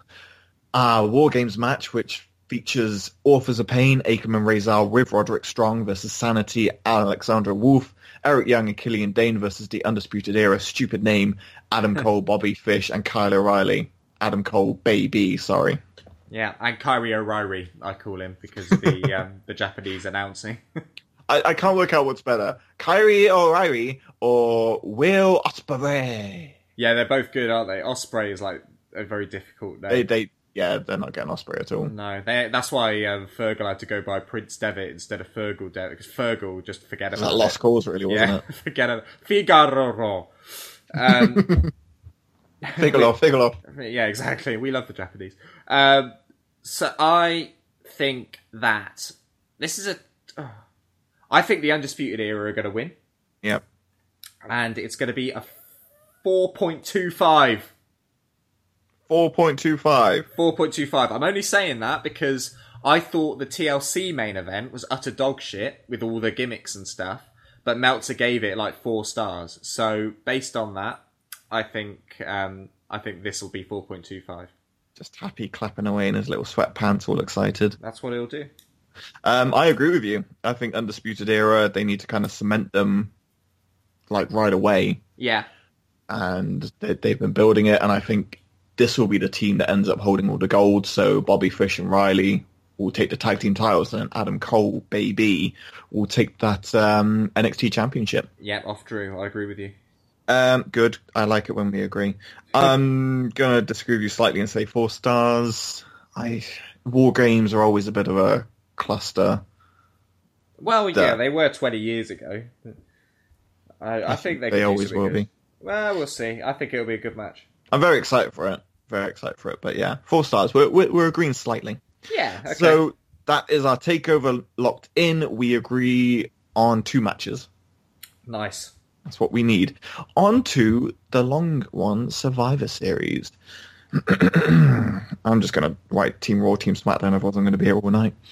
uh, War Games match, which features Authors of Pain, Ackerman Razal with Roderick Strong versus Sanity, Alexander Wolfe, Eric Young and Killian Dain versus the Undisputed Era, stupid name, Adam Cole, Bobby Fish, and Kyle O'Reilly. Adam Cole, baby, sorry. Yeah, and Kyrie O'Reilly, I call him because of the um, the Japanese announcing. I, I can't work out what's better, Kyrie O'Reilly or Will Ospreay. yeah, they're both good, aren't they? Ospreay is like a very difficult name. They, they, yeah, they're not getting Ospreay at all. no, they, that's why um, Fergal had to go by Prince Devitt instead of Fergal Devitt because Fergal just forget It about that lost cause, really, wasn't Yeah, it? forget it. Figaro. Um, figure off. yeah, exactly. We love the Japanese. Um, so I think that this is a. I think the Undisputed Era are going to win. Yep. and it's going to be a 4.25. 4.25. 4.25. I'm only saying that because I thought the TLC main event was utter dog shit with all the gimmicks and stuff, but Meltzer gave it like four stars. So based on that, I think um, I think this will be 4.25. Just happy clapping away in his little sweatpants, all excited. That's what he'll do. Um, I agree with you. I think Undisputed Era, they need to kind of cement them like right away. Yeah. And they, they've been building it. And I think this will be the team that ends up holding all the gold. So Bobby Fish and Riley will take the tag team titles and Adam Cole, baby, will take that um, NXT championship. Yeah, off Drew. I agree with you. Um, good. I like it when we agree. I'm gonna disagree with you slightly and say four stars. I war games are always a bit of a cluster. Well, yeah, they were 20 years ago. I, I think they, they always will good. be. Well, we'll see. I think it'll be a good match. I'm very excited for it. Very excited for it. But yeah, four stars. We're we're, we're agreeing slightly. Yeah. Okay. So that is our takeover locked in. We agree on two matches. nice. That's what we need. On to the long one, Survivor Series. I'm just going to write Team Raw, Team SmackDown, otherwise I'm going to be here all night.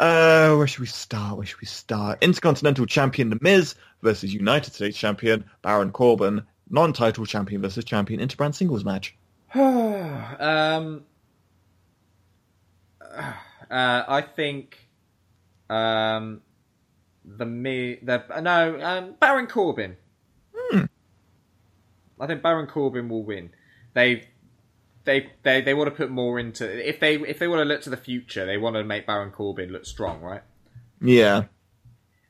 Uh, where should we start? Where should we start? Intercontinental Champion The Miz versus United States Champion Baron Corbin. Non-title champion versus champion interbrand singles match. Um, uh, I think um, the me the no um, Baron Corbin. I think Baron Corbin will win. They they they they want to put more into if they if they want to look to the future, they want to make Baron Corbin look strong, right? Yeah.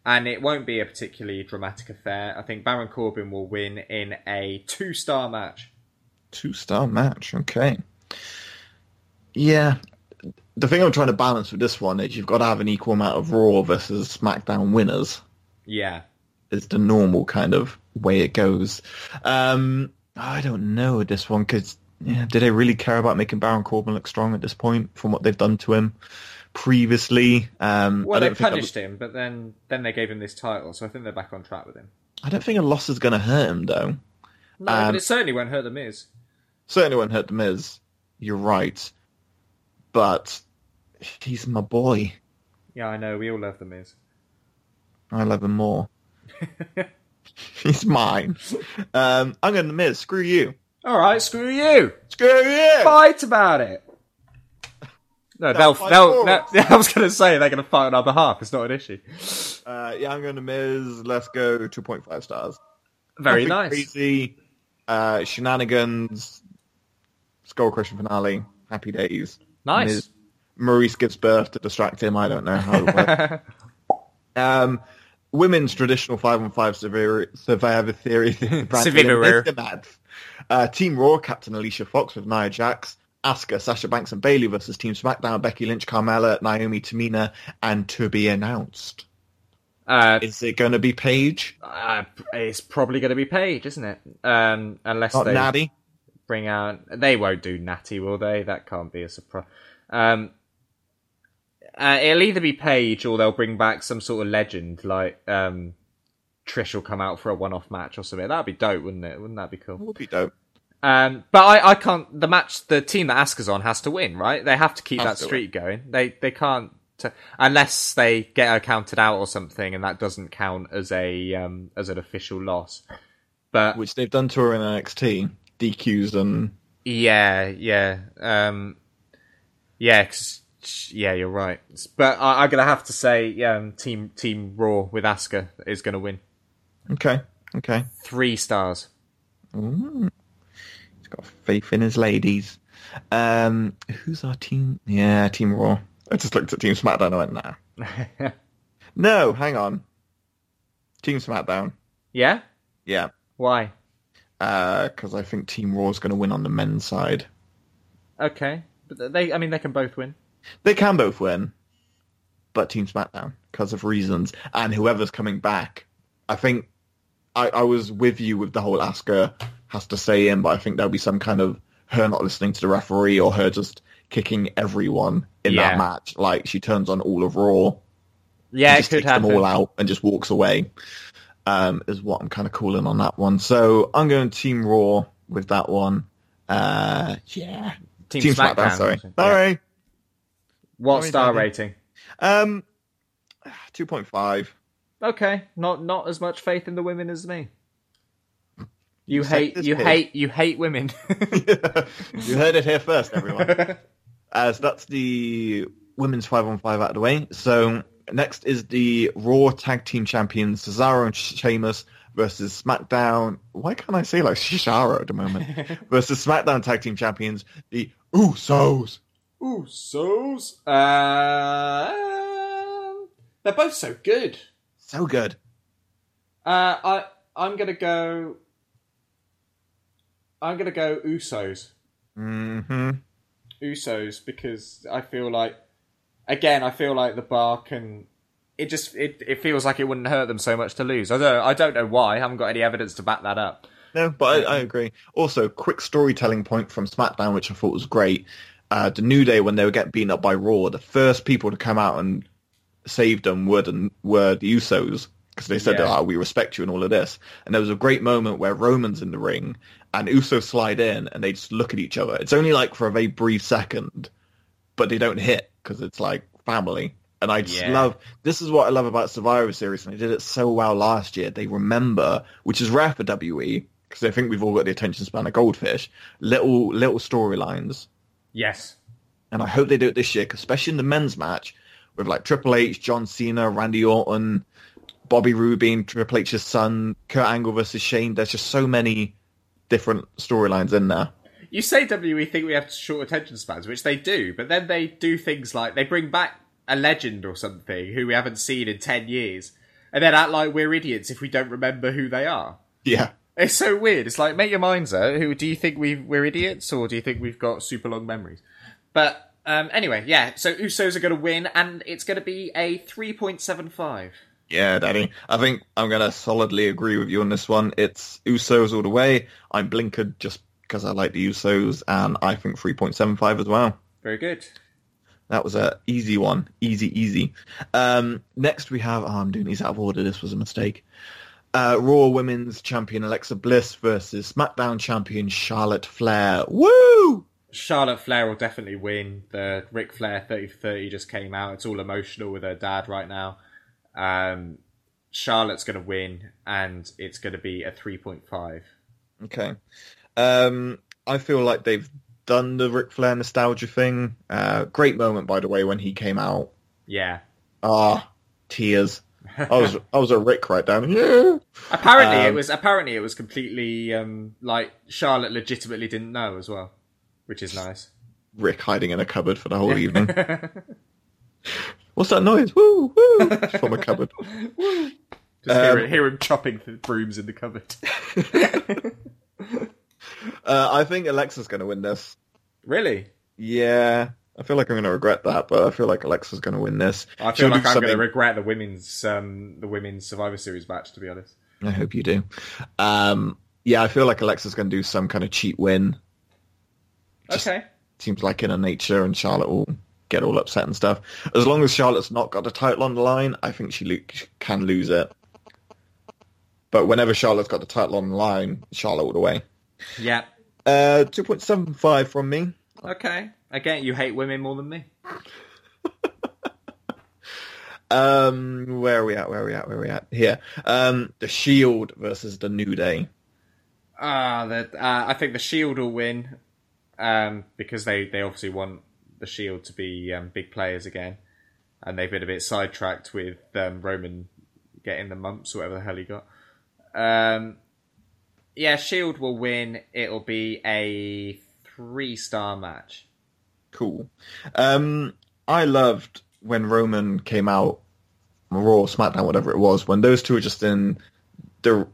And it won't be a particularly dramatic affair. I think Baron Corbin will win in a two star match. Two-star match. Okay. Yeah. The thing I'm trying to balance with this one is you've got to have an equal amount of Raw versus SmackDown winners. Yeah. It's the normal kind of way it goes. Um, I don't know this one because yeah, did they really care about making Baron Corbin look strong at this point from what they've done to him previously? Um, Well, they punished him, but then then they gave him this title, so I think they're back on track with him. I don't think a loss is going to hurt him though. No, Um, but it certainly won't hurt the Miz. Certainly won't hurt the Miz. You're right, but he's my boy. Yeah, I know. We all love the Miz. I love him more. he's mine. Um, I'm going to Miz. Screw you. All right, screw you. Screw you. Fight about it. No, they'll. they'll, they'll- I was going to say they're going to fight on our behalf. It's not an issue. Uh, yeah, I'm going to Miz. Let's go 2.5 stars. Very Nothing nice. Crazy uh, shenanigans. Skull Crushing finale. Happy days. Nice. Miz- Maryse gives birth to distract him. I don't know how it works. um, women's traditional five on five survivor, survivor theory. Survivor. Uh, Team Raw, Captain Alicia Fox with Nia Jax. Asuka, Sasha Banks and Bayley versus Team SmackDown, Becky Lynch, Carmella, Naomi, Tamina, and to be announced. Uh, Is it going to be Paige? uh, it's probably going to be Paige, isn't it? Um, unless Not they Natty? bring out. They won't do Natty, will they? That can't be a surprise. Um, uh, it'll either be Paige or they'll bring back some sort of legend, like um, Trish will come out for a one-off match or something. That'd be dope, wouldn't it? Wouldn't that be cool? It Would be dope. Um, but I, I can't. The match, the team that Asuka's on has to win, right? They have to keep Has that to streak going. They they can't unless they get her counted out or something, and that doesn't count as a um, as an official loss. But Which they've done to her in NXT. DQs and yeah, yeah, um, yeah, 'cause- yeah. You're right. But I, I'm gonna have to say, um, team Team Raw with Asuka is gonna win. Okay, okay. Three stars. He's got faith in his ladies. Um, who's our team? Yeah, Team Raw. I just looked at Team SmackDown and I went, nah. no, hang on. Team SmackDown. yeah. Yeah, Why? because I think Team Raw is going to win on the men's side. Okay. But they, I mean, they can both win. They can both win, but Team SmackDown because of reasons. And whoever's coming back, I think I, I was with you with the whole Asuka has to stay in, but I think there'll be some kind of her not listening to the referee or her just kicking everyone in Yeah. that match. Like she turns on all of Raw, Yeah, it just could takes them all out and just walks away. um, is what I'm kind of calling on that one. So I'm going Team Raw with that one. Uh, yeah, Team, Team SmackDown. SmackDown. sorry, Yeah. sorry. What Sorry, star Daddy. rating? Um, two point five. Okay, not not as much faith in the women as me. You said hate this, you Piers. hate you hate women. you heard it here first, everyone. uh, so that's the women's five on five out of the way. So next is the Raw Tag Team Champions Cesaro and Sheamus versus SmackDown. Why can't I say like Cesaro at the moment? versus SmackDown Tag Team Champions, the Usos. Ooh, so's. Uh, they're both so good. So good. Uh, I I'm gonna go. I'm gonna go Usos. hmm Usos because I feel like, again, I feel like the bar can. It just it, it feels like it wouldn't hurt them so much to lose. I don't I don't know why. I haven't got any evidence to back that up. No, but I, I agree. Also, quick storytelling point from SmackDown, which I thought was great. Uh, the New Day, when they were getting beaten up by Raw, the first people to come out and save them were the, were the Usos because they said, Yeah. "Oh, we respect you" and all of this. And there was a great moment where Roman's in the ring and Usos slide in and they just look at each other. It's only like for a very brief second, but they don't hit because it's like family. And I just Yeah. love this is what I love about Survivor Series, and they did it so well last year. They remember, which is rare for WE, because I think we've all got the attention span of goldfish. Little little storylines, Yes. and I hope they do it this year, especially in the men's match with like Triple H, John Cena, Randy Orton, Bobby Roode, Triple H's son, Kurt Angle versus Shane. There's just so many different storylines in there. You say WE think we have short attention spans, which they do, but then they do things like they bring back a legend or something who we haven't seen in ten years, and then act like we're idiots if we don't remember who they are. Yeah. It's so weird. It's like make your minds up. Who do you think we we're idiots, or do you think we've got super long memories? But um, anyway, yeah. So Usos are going to win, and it's going to be a three point seven five. Yeah, Daddy. I think I'm going to solidly agree with you on this one. It's Usos all the way. I'm blinkered just because I like the Usos, and I think 3.75 as well. Very good. That was a easy one. Easy, easy. Um, next we have, oh, I'm doing these out of order. This was a mistake. Uh, Raw Women's Champion Alexa Bliss versus SmackDown Champion Charlotte Flair. Woo! Charlotte Flair will definitely win. The Ric Flair 30 for 30 just came out. It's all emotional with her dad right now. Um, Charlotte's going to win, and it's going to be a 3.5. Okay. Um, I feel like they've done the Ric Flair nostalgia thing. Uh, great moment, by the way, when he came out. Yeah. Ah, tears. I was I was a Rick right down. Yeah. Apparently, it Um, was apparently it was completely um, like Charlotte legitimately didn't know as well, which is nice. Ric hiding in a cupboard for the whole evening. What's that noise? Woo woo from a cupboard. Just hear, Um, it- hear him chopping the brooms in the cupboard. Uh, I think Alexa's going to win this. really? Yeah, I feel like I'm going to regret that, but I feel like Alexa's going to win this. I She'll feel like I'm going to regret the women's um, the women's Survivor Series match. To be honest. I hope you do. Um, yeah, I feel like Alexa's going to do some kind of cheat win. Okay. Seems like in her nature, and Charlotte will get all upset and stuff. As long as Charlotte's not got the title on the line, I think she lo- can lose it. But whenever Charlotte's got the title on the line, Charlotte all the way. Yeah. Uh, 2.75 from me. Okay. Again, you hate women more than me. Um, where are we at? Where are we at? Where are we at? Here. Um, the Shield versus the New Day. Ah, the uh, I think the Shield will win, um, because they they obviously want the Shield to be um, big players again, and they've been a bit sidetracked with um, Roman getting the mumps, or whatever the hell he got. Um, yeah, Shield will win. It'll be a three star match. Cool. Um, I loved when Roman came out, Raw, SmackDown, whatever it was, when those two were just in the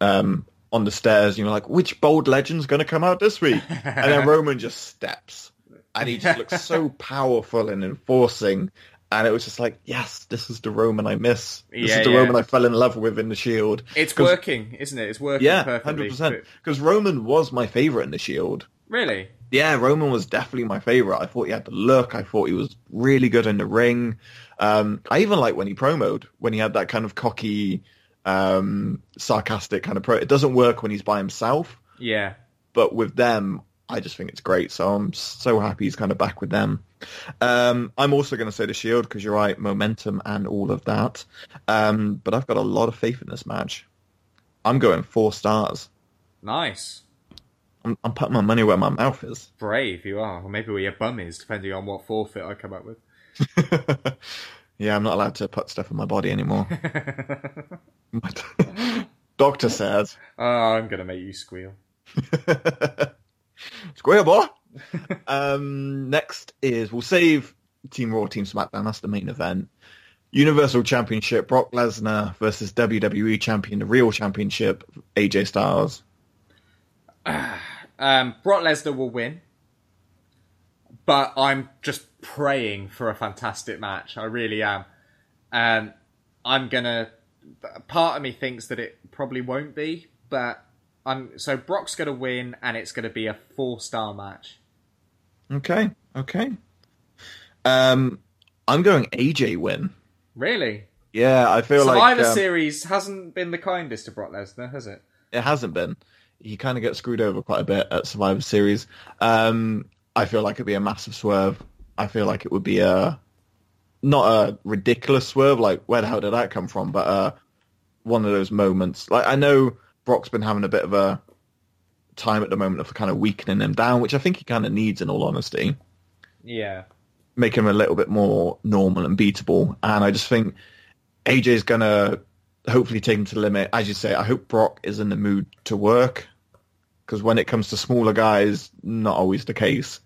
um on the stairs. You know, like which bold legend's going to come out this week? and then Roman just steps, and he just looks so powerful and enforcing. And it was just like, yes, this is the Roman I miss. This Yeah, is the yeah. Roman I fell in love with in the Shield. It's working, isn't it? It's working Yeah, perfectly. hundred percent. Because Roman was my favorite in the Shield. Really? Yeah, Roman was definitely my favorite. I thought he had the look. I thought he was really good in the ring. Um, I even like when he promoed, when he had that kind of cocky um, sarcastic kind of pro. It doesn't work when he's by himself, Yeah. but with them, I just think it's great. So I'm so happy he's kind of back with them. Um, I'm also going to say the Shield because you're right, momentum and all of that. Um, but I've got a lot of faith in this match. I'm going four stars. Nice. I'm, I'm putting my money where my mouth is. Brave you are. Or maybe where your bum is, depending on what forfeit I come up with. yeah, I'm not allowed to put stuff in my body anymore. Doctor says, Oh, I'm going to make you squeal. "Square boy." um, next is we'll save Team Raw, Team SmackDown. That's the main event. Universal Championship: Brock Lesnar versus WWE Champion, the Real Championship, AJ Styles. Um, Brock Lesnar will win, but I'm just praying for a fantastic match. I really am. Um, I'm gonna. Part of me thinks that it probably won't be, but I'm. So Brock's gonna win, and it's gonna be a four star match. Okay, okay. Um, I'm going AJ win. Really, Yeah, I feel Survivor like um, Series hasn't been the kindest to Brock Lesnar, has it? it hasn't been. He kind of gets screwed over quite a bit at Survivor Series. Um, I feel like it'd be a massive swerve. I feel like it would be a not a ridiculous swerve, like where the hell did that come from? But uh, one of those moments. Like I know Brock's been having a bit of a time at the moment of kind of weakening him down, which I think he kind of needs, in all honesty Yeah. make him a little bit more normal and beatable. And I just think AJ's gonna hopefully take him to the limit. As you say, I hope Brock is in the mood to work because when it comes to smaller guys, not always the case.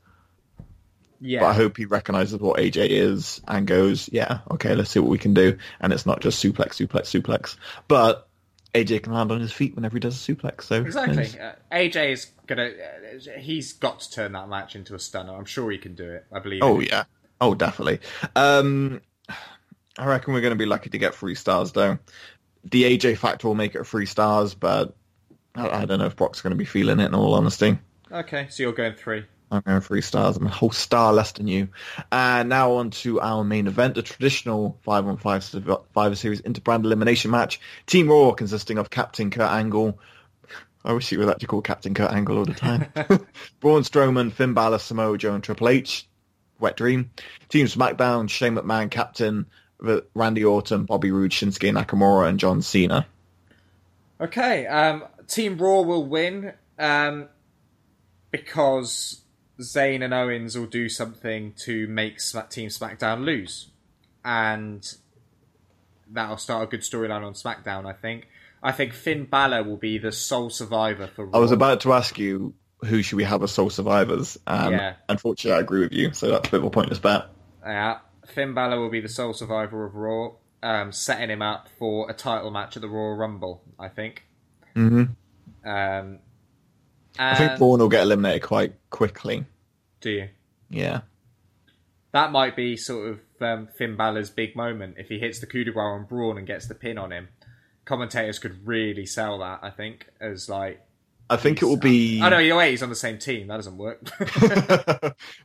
Yeah. But I hope he recognizes what AJ is and goes, yeah, okay, let's see what we can do. And it's not just suplex, suplex, suplex. But AJ can land on his feet whenever he does a suplex. So Exactly. Uh, AJ is gonna. Uh, he's got to turn that match into a stunner. I'm sure he can do it. I believe. Oh yeah. Oh definitely. Um I reckon we're gonna be lucky to get three stars though. The AJ factor will make it three stars, but I, I don't know if Brock's gonna be feeling it in all honesty. Okay, so you're going three. I'm going three stars. I'm a whole star less than you. And now on to our main event, the traditional 5 on 5 Survivor Series Interbrand Elimination match. Team Raw consisting of Captain Kurt Angle. I wish he was actually called Captain Kurt Angle all the time. Braun Strowman, Finn Balor, Samoa Joe, and Triple H. Wet Dream. Team SmackDown, Shane McMahon, Captain, Randy Orton, Bobby Roode, Shinsuke Nakamura, and John Cena. Okay, um, Team Raw will win um, because Zayn and Owens will do something to make Smack- Team SmackDown lose, and that'll start a good storyline on SmackDown. I think. I think Finn Balor will be the sole survivor for. Raw. I was about to ask you who should we have as sole survivors. Um, Yeah. Unfortunately, I agree with you, so that's a bit of a pointless bet. Yeah, Finn Balor will be the sole survivor of Raw, um, setting him up for a title match at the Royal Rumble. I think. Mm-hmm. Um, I think and- Braun will get eliminated quite quickly. Do you? Yeah. That might be sort of um, Finn Balor's big moment if he hits the coup de grace on Braun and gets the pin on him. Commentators could really sell that, I think, as like. I think it will be. Oh no, either way, he's on the same team. That doesn't work.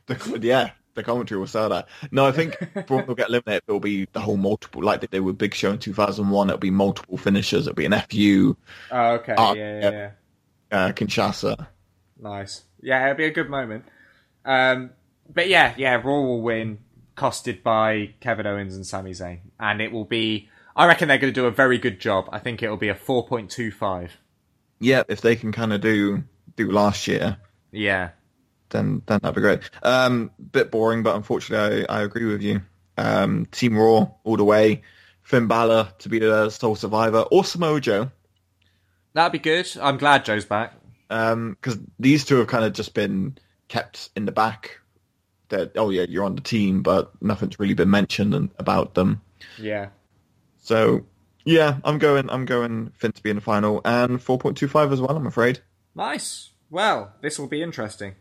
the, yeah, the commentary will sell that. No, I think Braun will get eliminated. It'll be the whole multiple, like they did with Big Show in 2001. It'll be multiple finishers. It'll be an FU, oh, okay, yeah, yeah, yeah. yeah. uh, Kinshasa. Nice. Yeah, it'll be a good moment. Um, but yeah, yeah, Raw will win, costed by Kevin Owens and Sami Zayn, and it will be. I reckon they're going to do a very good job. I think it'll be a four point two five. Yeah, if they can kind of do do last year, Yeah, then then that'd be great. Um, bit boring, but unfortunately, I, I agree with you. Um, Team Raw all the way. Finn Balor to be the sole survivor, or Samoa Joe. that'd be good. I'm glad Joe's back. because these two have kind of just been kept in the back. That oh yeah, you're on the team, but nothing's really been mentioned and, about them. Yeah. So yeah, I'm going. I'm going Finn to be in the final and 4.25 as well. I'm afraid Nice. Well, this will be interesting.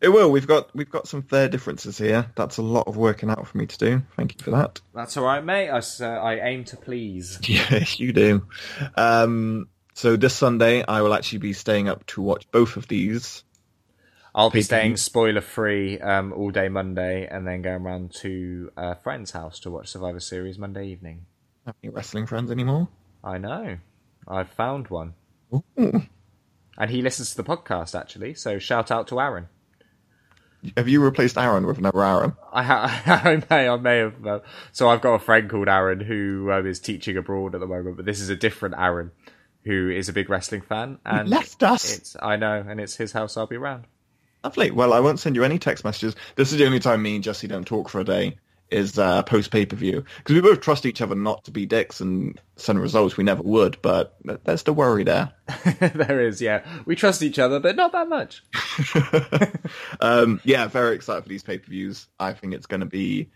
it will. We've got we've got some fair differences here. That's a lot of working out for me to do. Thank you for that. That's all right, mate. I, uh, I aim to please. yes, you do. Um, so this Sunday, I will actually be staying up to watch both of these. I'll be staying spoiler free um, all day Monday, and then going around to a friend's house to watch Survivor Series Monday evening. Have any wrestling friends anymore? I know. I've found one. And he listens to the podcast actually, so shout out to Aaron. Have you replaced Aaron with another Aaron? I, ha- I may, I may have. Uh, so I've got a friend called Aaron who um, is teaching abroad at the moment, but this is a different Aaron who is a big wrestling fan. And left us. It's I know, and it's his house. I'll be around. Lovely. Well, I won't send you any text messages. This is the only time me and Jesse don't talk for a day. Is uh, post pay per view because we both trust each other not to be dicks and send results. We never would, but there's the worry there. there is, yeah. We trust each other, but not that much. um, yeah, very excited for these pay per views. I think it's going to be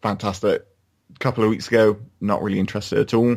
fantastic. A couple of weeks ago, not really interested at all,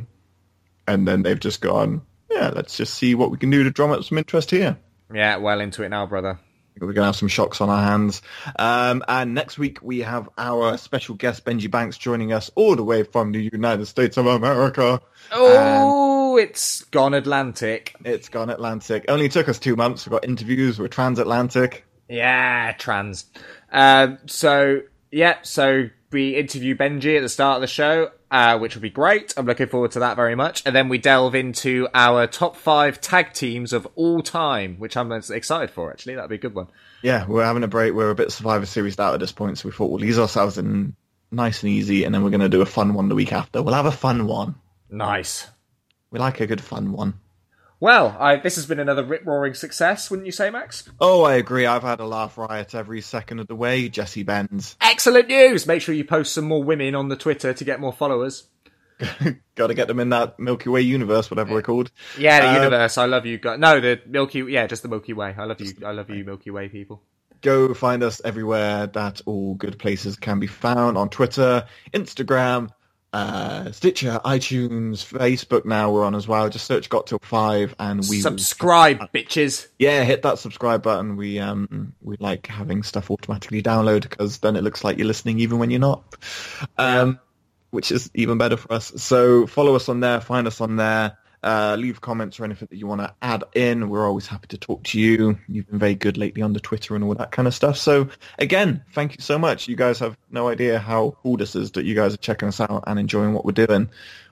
and then they've just gone. Yeah, let's just see what we can do to drum up some interest here. Yeah, well into it now, brother. We're going to have some shocks on our hands. Um, and next week we have our special guest Benji Banks joining us all the way from the United States of America. Oh, it's gone Atlantic. It's gone Atlantic. Only took us two months. We've got interviews. We're transatlantic. Yeah, trans. Um, so yeah, so we interview Benji at the start of the show, uh, which will be great. I'm looking forward to that very much. And then we delve into our top five tag teams of all time, which I'm excited for. Actually, that'd be a good one. Yeah, we're having a break. We're a bit Survivor Series out at this point, so we thought we'll ease ourselves in nice and easy, and then we're going to do a fun one the week after. We'll have a fun one. Nice. We like a good fun one. Well, I, this has been another rip roaring success, wouldn't you say, Max? Oh, I agree. I've had a laugh riot every second of the way. Jesse Benz. Excellent news! Make sure you post some more women on the Twitter to get more followers. Got to get them in that Milky Way universe, whatever we're called. Yeah, the Um, universe. I love you. guys. No, the Milky. Yeah, just the Milky Way. I love you. I love you, Milky Way people. Go find us everywhere that all good places can be found on Twitter, Instagram, uh, Stitcher, iTunes, Facebook. Now we're on as well. Just search Got Till Five, and we will- Subscribe, bitches. yeah, hit that subscribe button. We um we like having stuff automatically download because then it looks like you're listening even when you're not. Um, which is even better for us. So follow us on there, find us on there. Uh, leave comments or anything that you want to add in. We're always happy to talk to you. You've been very good lately on the Twitter and all that kind of stuff. So again, thank you so much. You guys have no idea how cool this is that you guys are checking us out and enjoying what we're doing.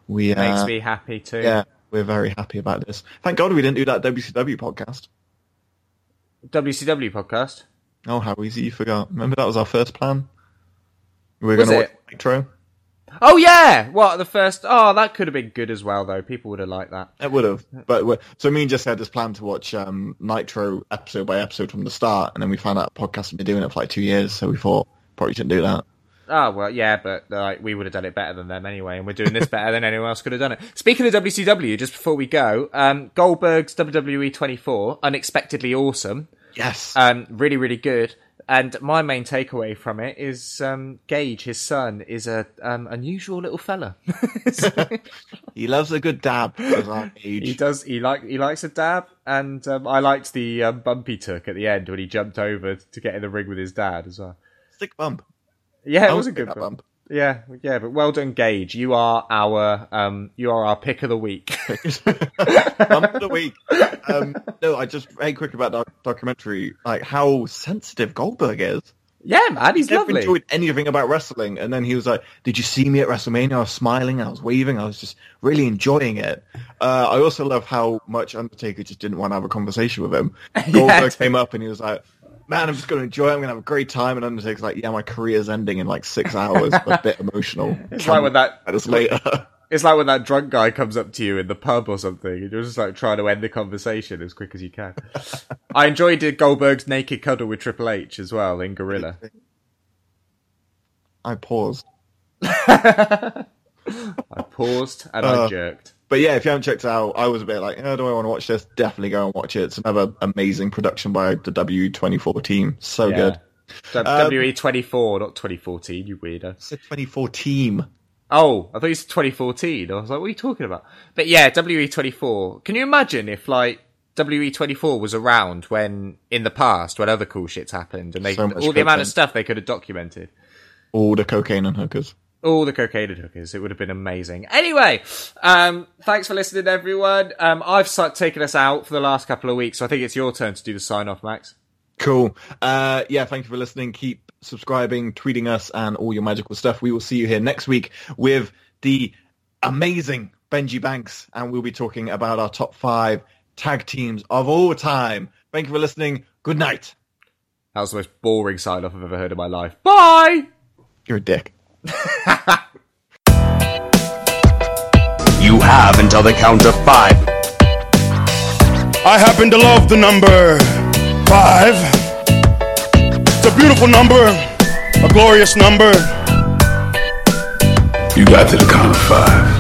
We uh, Makes me happy too. yeah, we're very happy about this. Thank God we didn't do that WCW podcast. WCW podcast. Oh, how easy you forgot. Remember that was our first plan? We were going to it? watch Nitro. Oh yeah. What the first? Oh, that could have been good as well, though. People would have liked that. It would have. But so me and just had this plan to watch um, Nitro episode by episode from the start, and then we found out podcast had been doing it for like two years, so we thought probably shouldn't do that. Oh well, yeah, but like we would have done it better than them anyway, and we're doing this better than anyone else could have done it. Speaking of WCW, just before we go, um, Goldberg's WWE 24, unexpectedly awesome, Yes. um, really, really good. And my main takeaway from it is um, Gage, his son, is a um, unusual little fella. he loves a good dab he does. He like he likes a dab, and um, I liked the um, bump he took at the end when he jumped over to get in the ring with his dad as well. Stick bump. Yeah, it was a good bump. bump. Yeah, yeah, but well done, Gage. You are our um, you are our pick of the week. bump of the week. Um, no, I just very quick about that documentary, like how sensitive Goldberg is. yeah, man, he's never lovely. enjoyed anything about wrestling. And then he was like, "Did you see me at WrestleMania? I was smiling, I was waving, I was just really enjoying it." Uh, I also love how much Undertaker just didn't want to have a conversation with him. Goldberg came up and he was like, "Man, I'm just going to enjoy. it. I'm going to have a great time." And Undertaker's like, "Yeah, my career's ending in like six hours. a bit emotional." It's like when that is later. it's like when that drunk guy comes up to you in the pub or something, and you're just like trying to end the conversation as quick as you can. I enjoyed Goldberg's naked cuddle with Triple H as well in Gorilla. I paused. I paused and I Uh, jerked. But yeah, if you haven't checked it out, I was a bit like, oh, do I want to watch this? Definitely go and watch it. It's another amazing production by the W24 team. So Yeah. good. W- um, WE 24, not 2014, you weirdo. It's a 24 team. Oh, I thought it was 2014. I was like, what are you talking about? But yeah, WE24. Can you imagine if like WE24 was around when in the past when other cool shits happened and they So all much the amount of stuff they could have documented. All the cocaine and hookers. All the cocaine and hookers. It would have been amazing. Anyway, um, thanks for listening, everyone. Um, I've taken us out for the last couple of weeks, so I think it's your turn to do the sign off, Max. Cool. Uh, yeah, thank you for listening. Keep subscribing, tweeting us, and all your magical stuff. We will see you here next week with the amazing Benji Banks, and we'll be talking about our top five tag teams of all time. Thank you for listening. Good night. That was the most boring sign off I've ever heard in my life. Bye! You're a dick. You have until the count of five. I happen to love the number five. It's a beautiful number, a glorious number. You got to the count of five.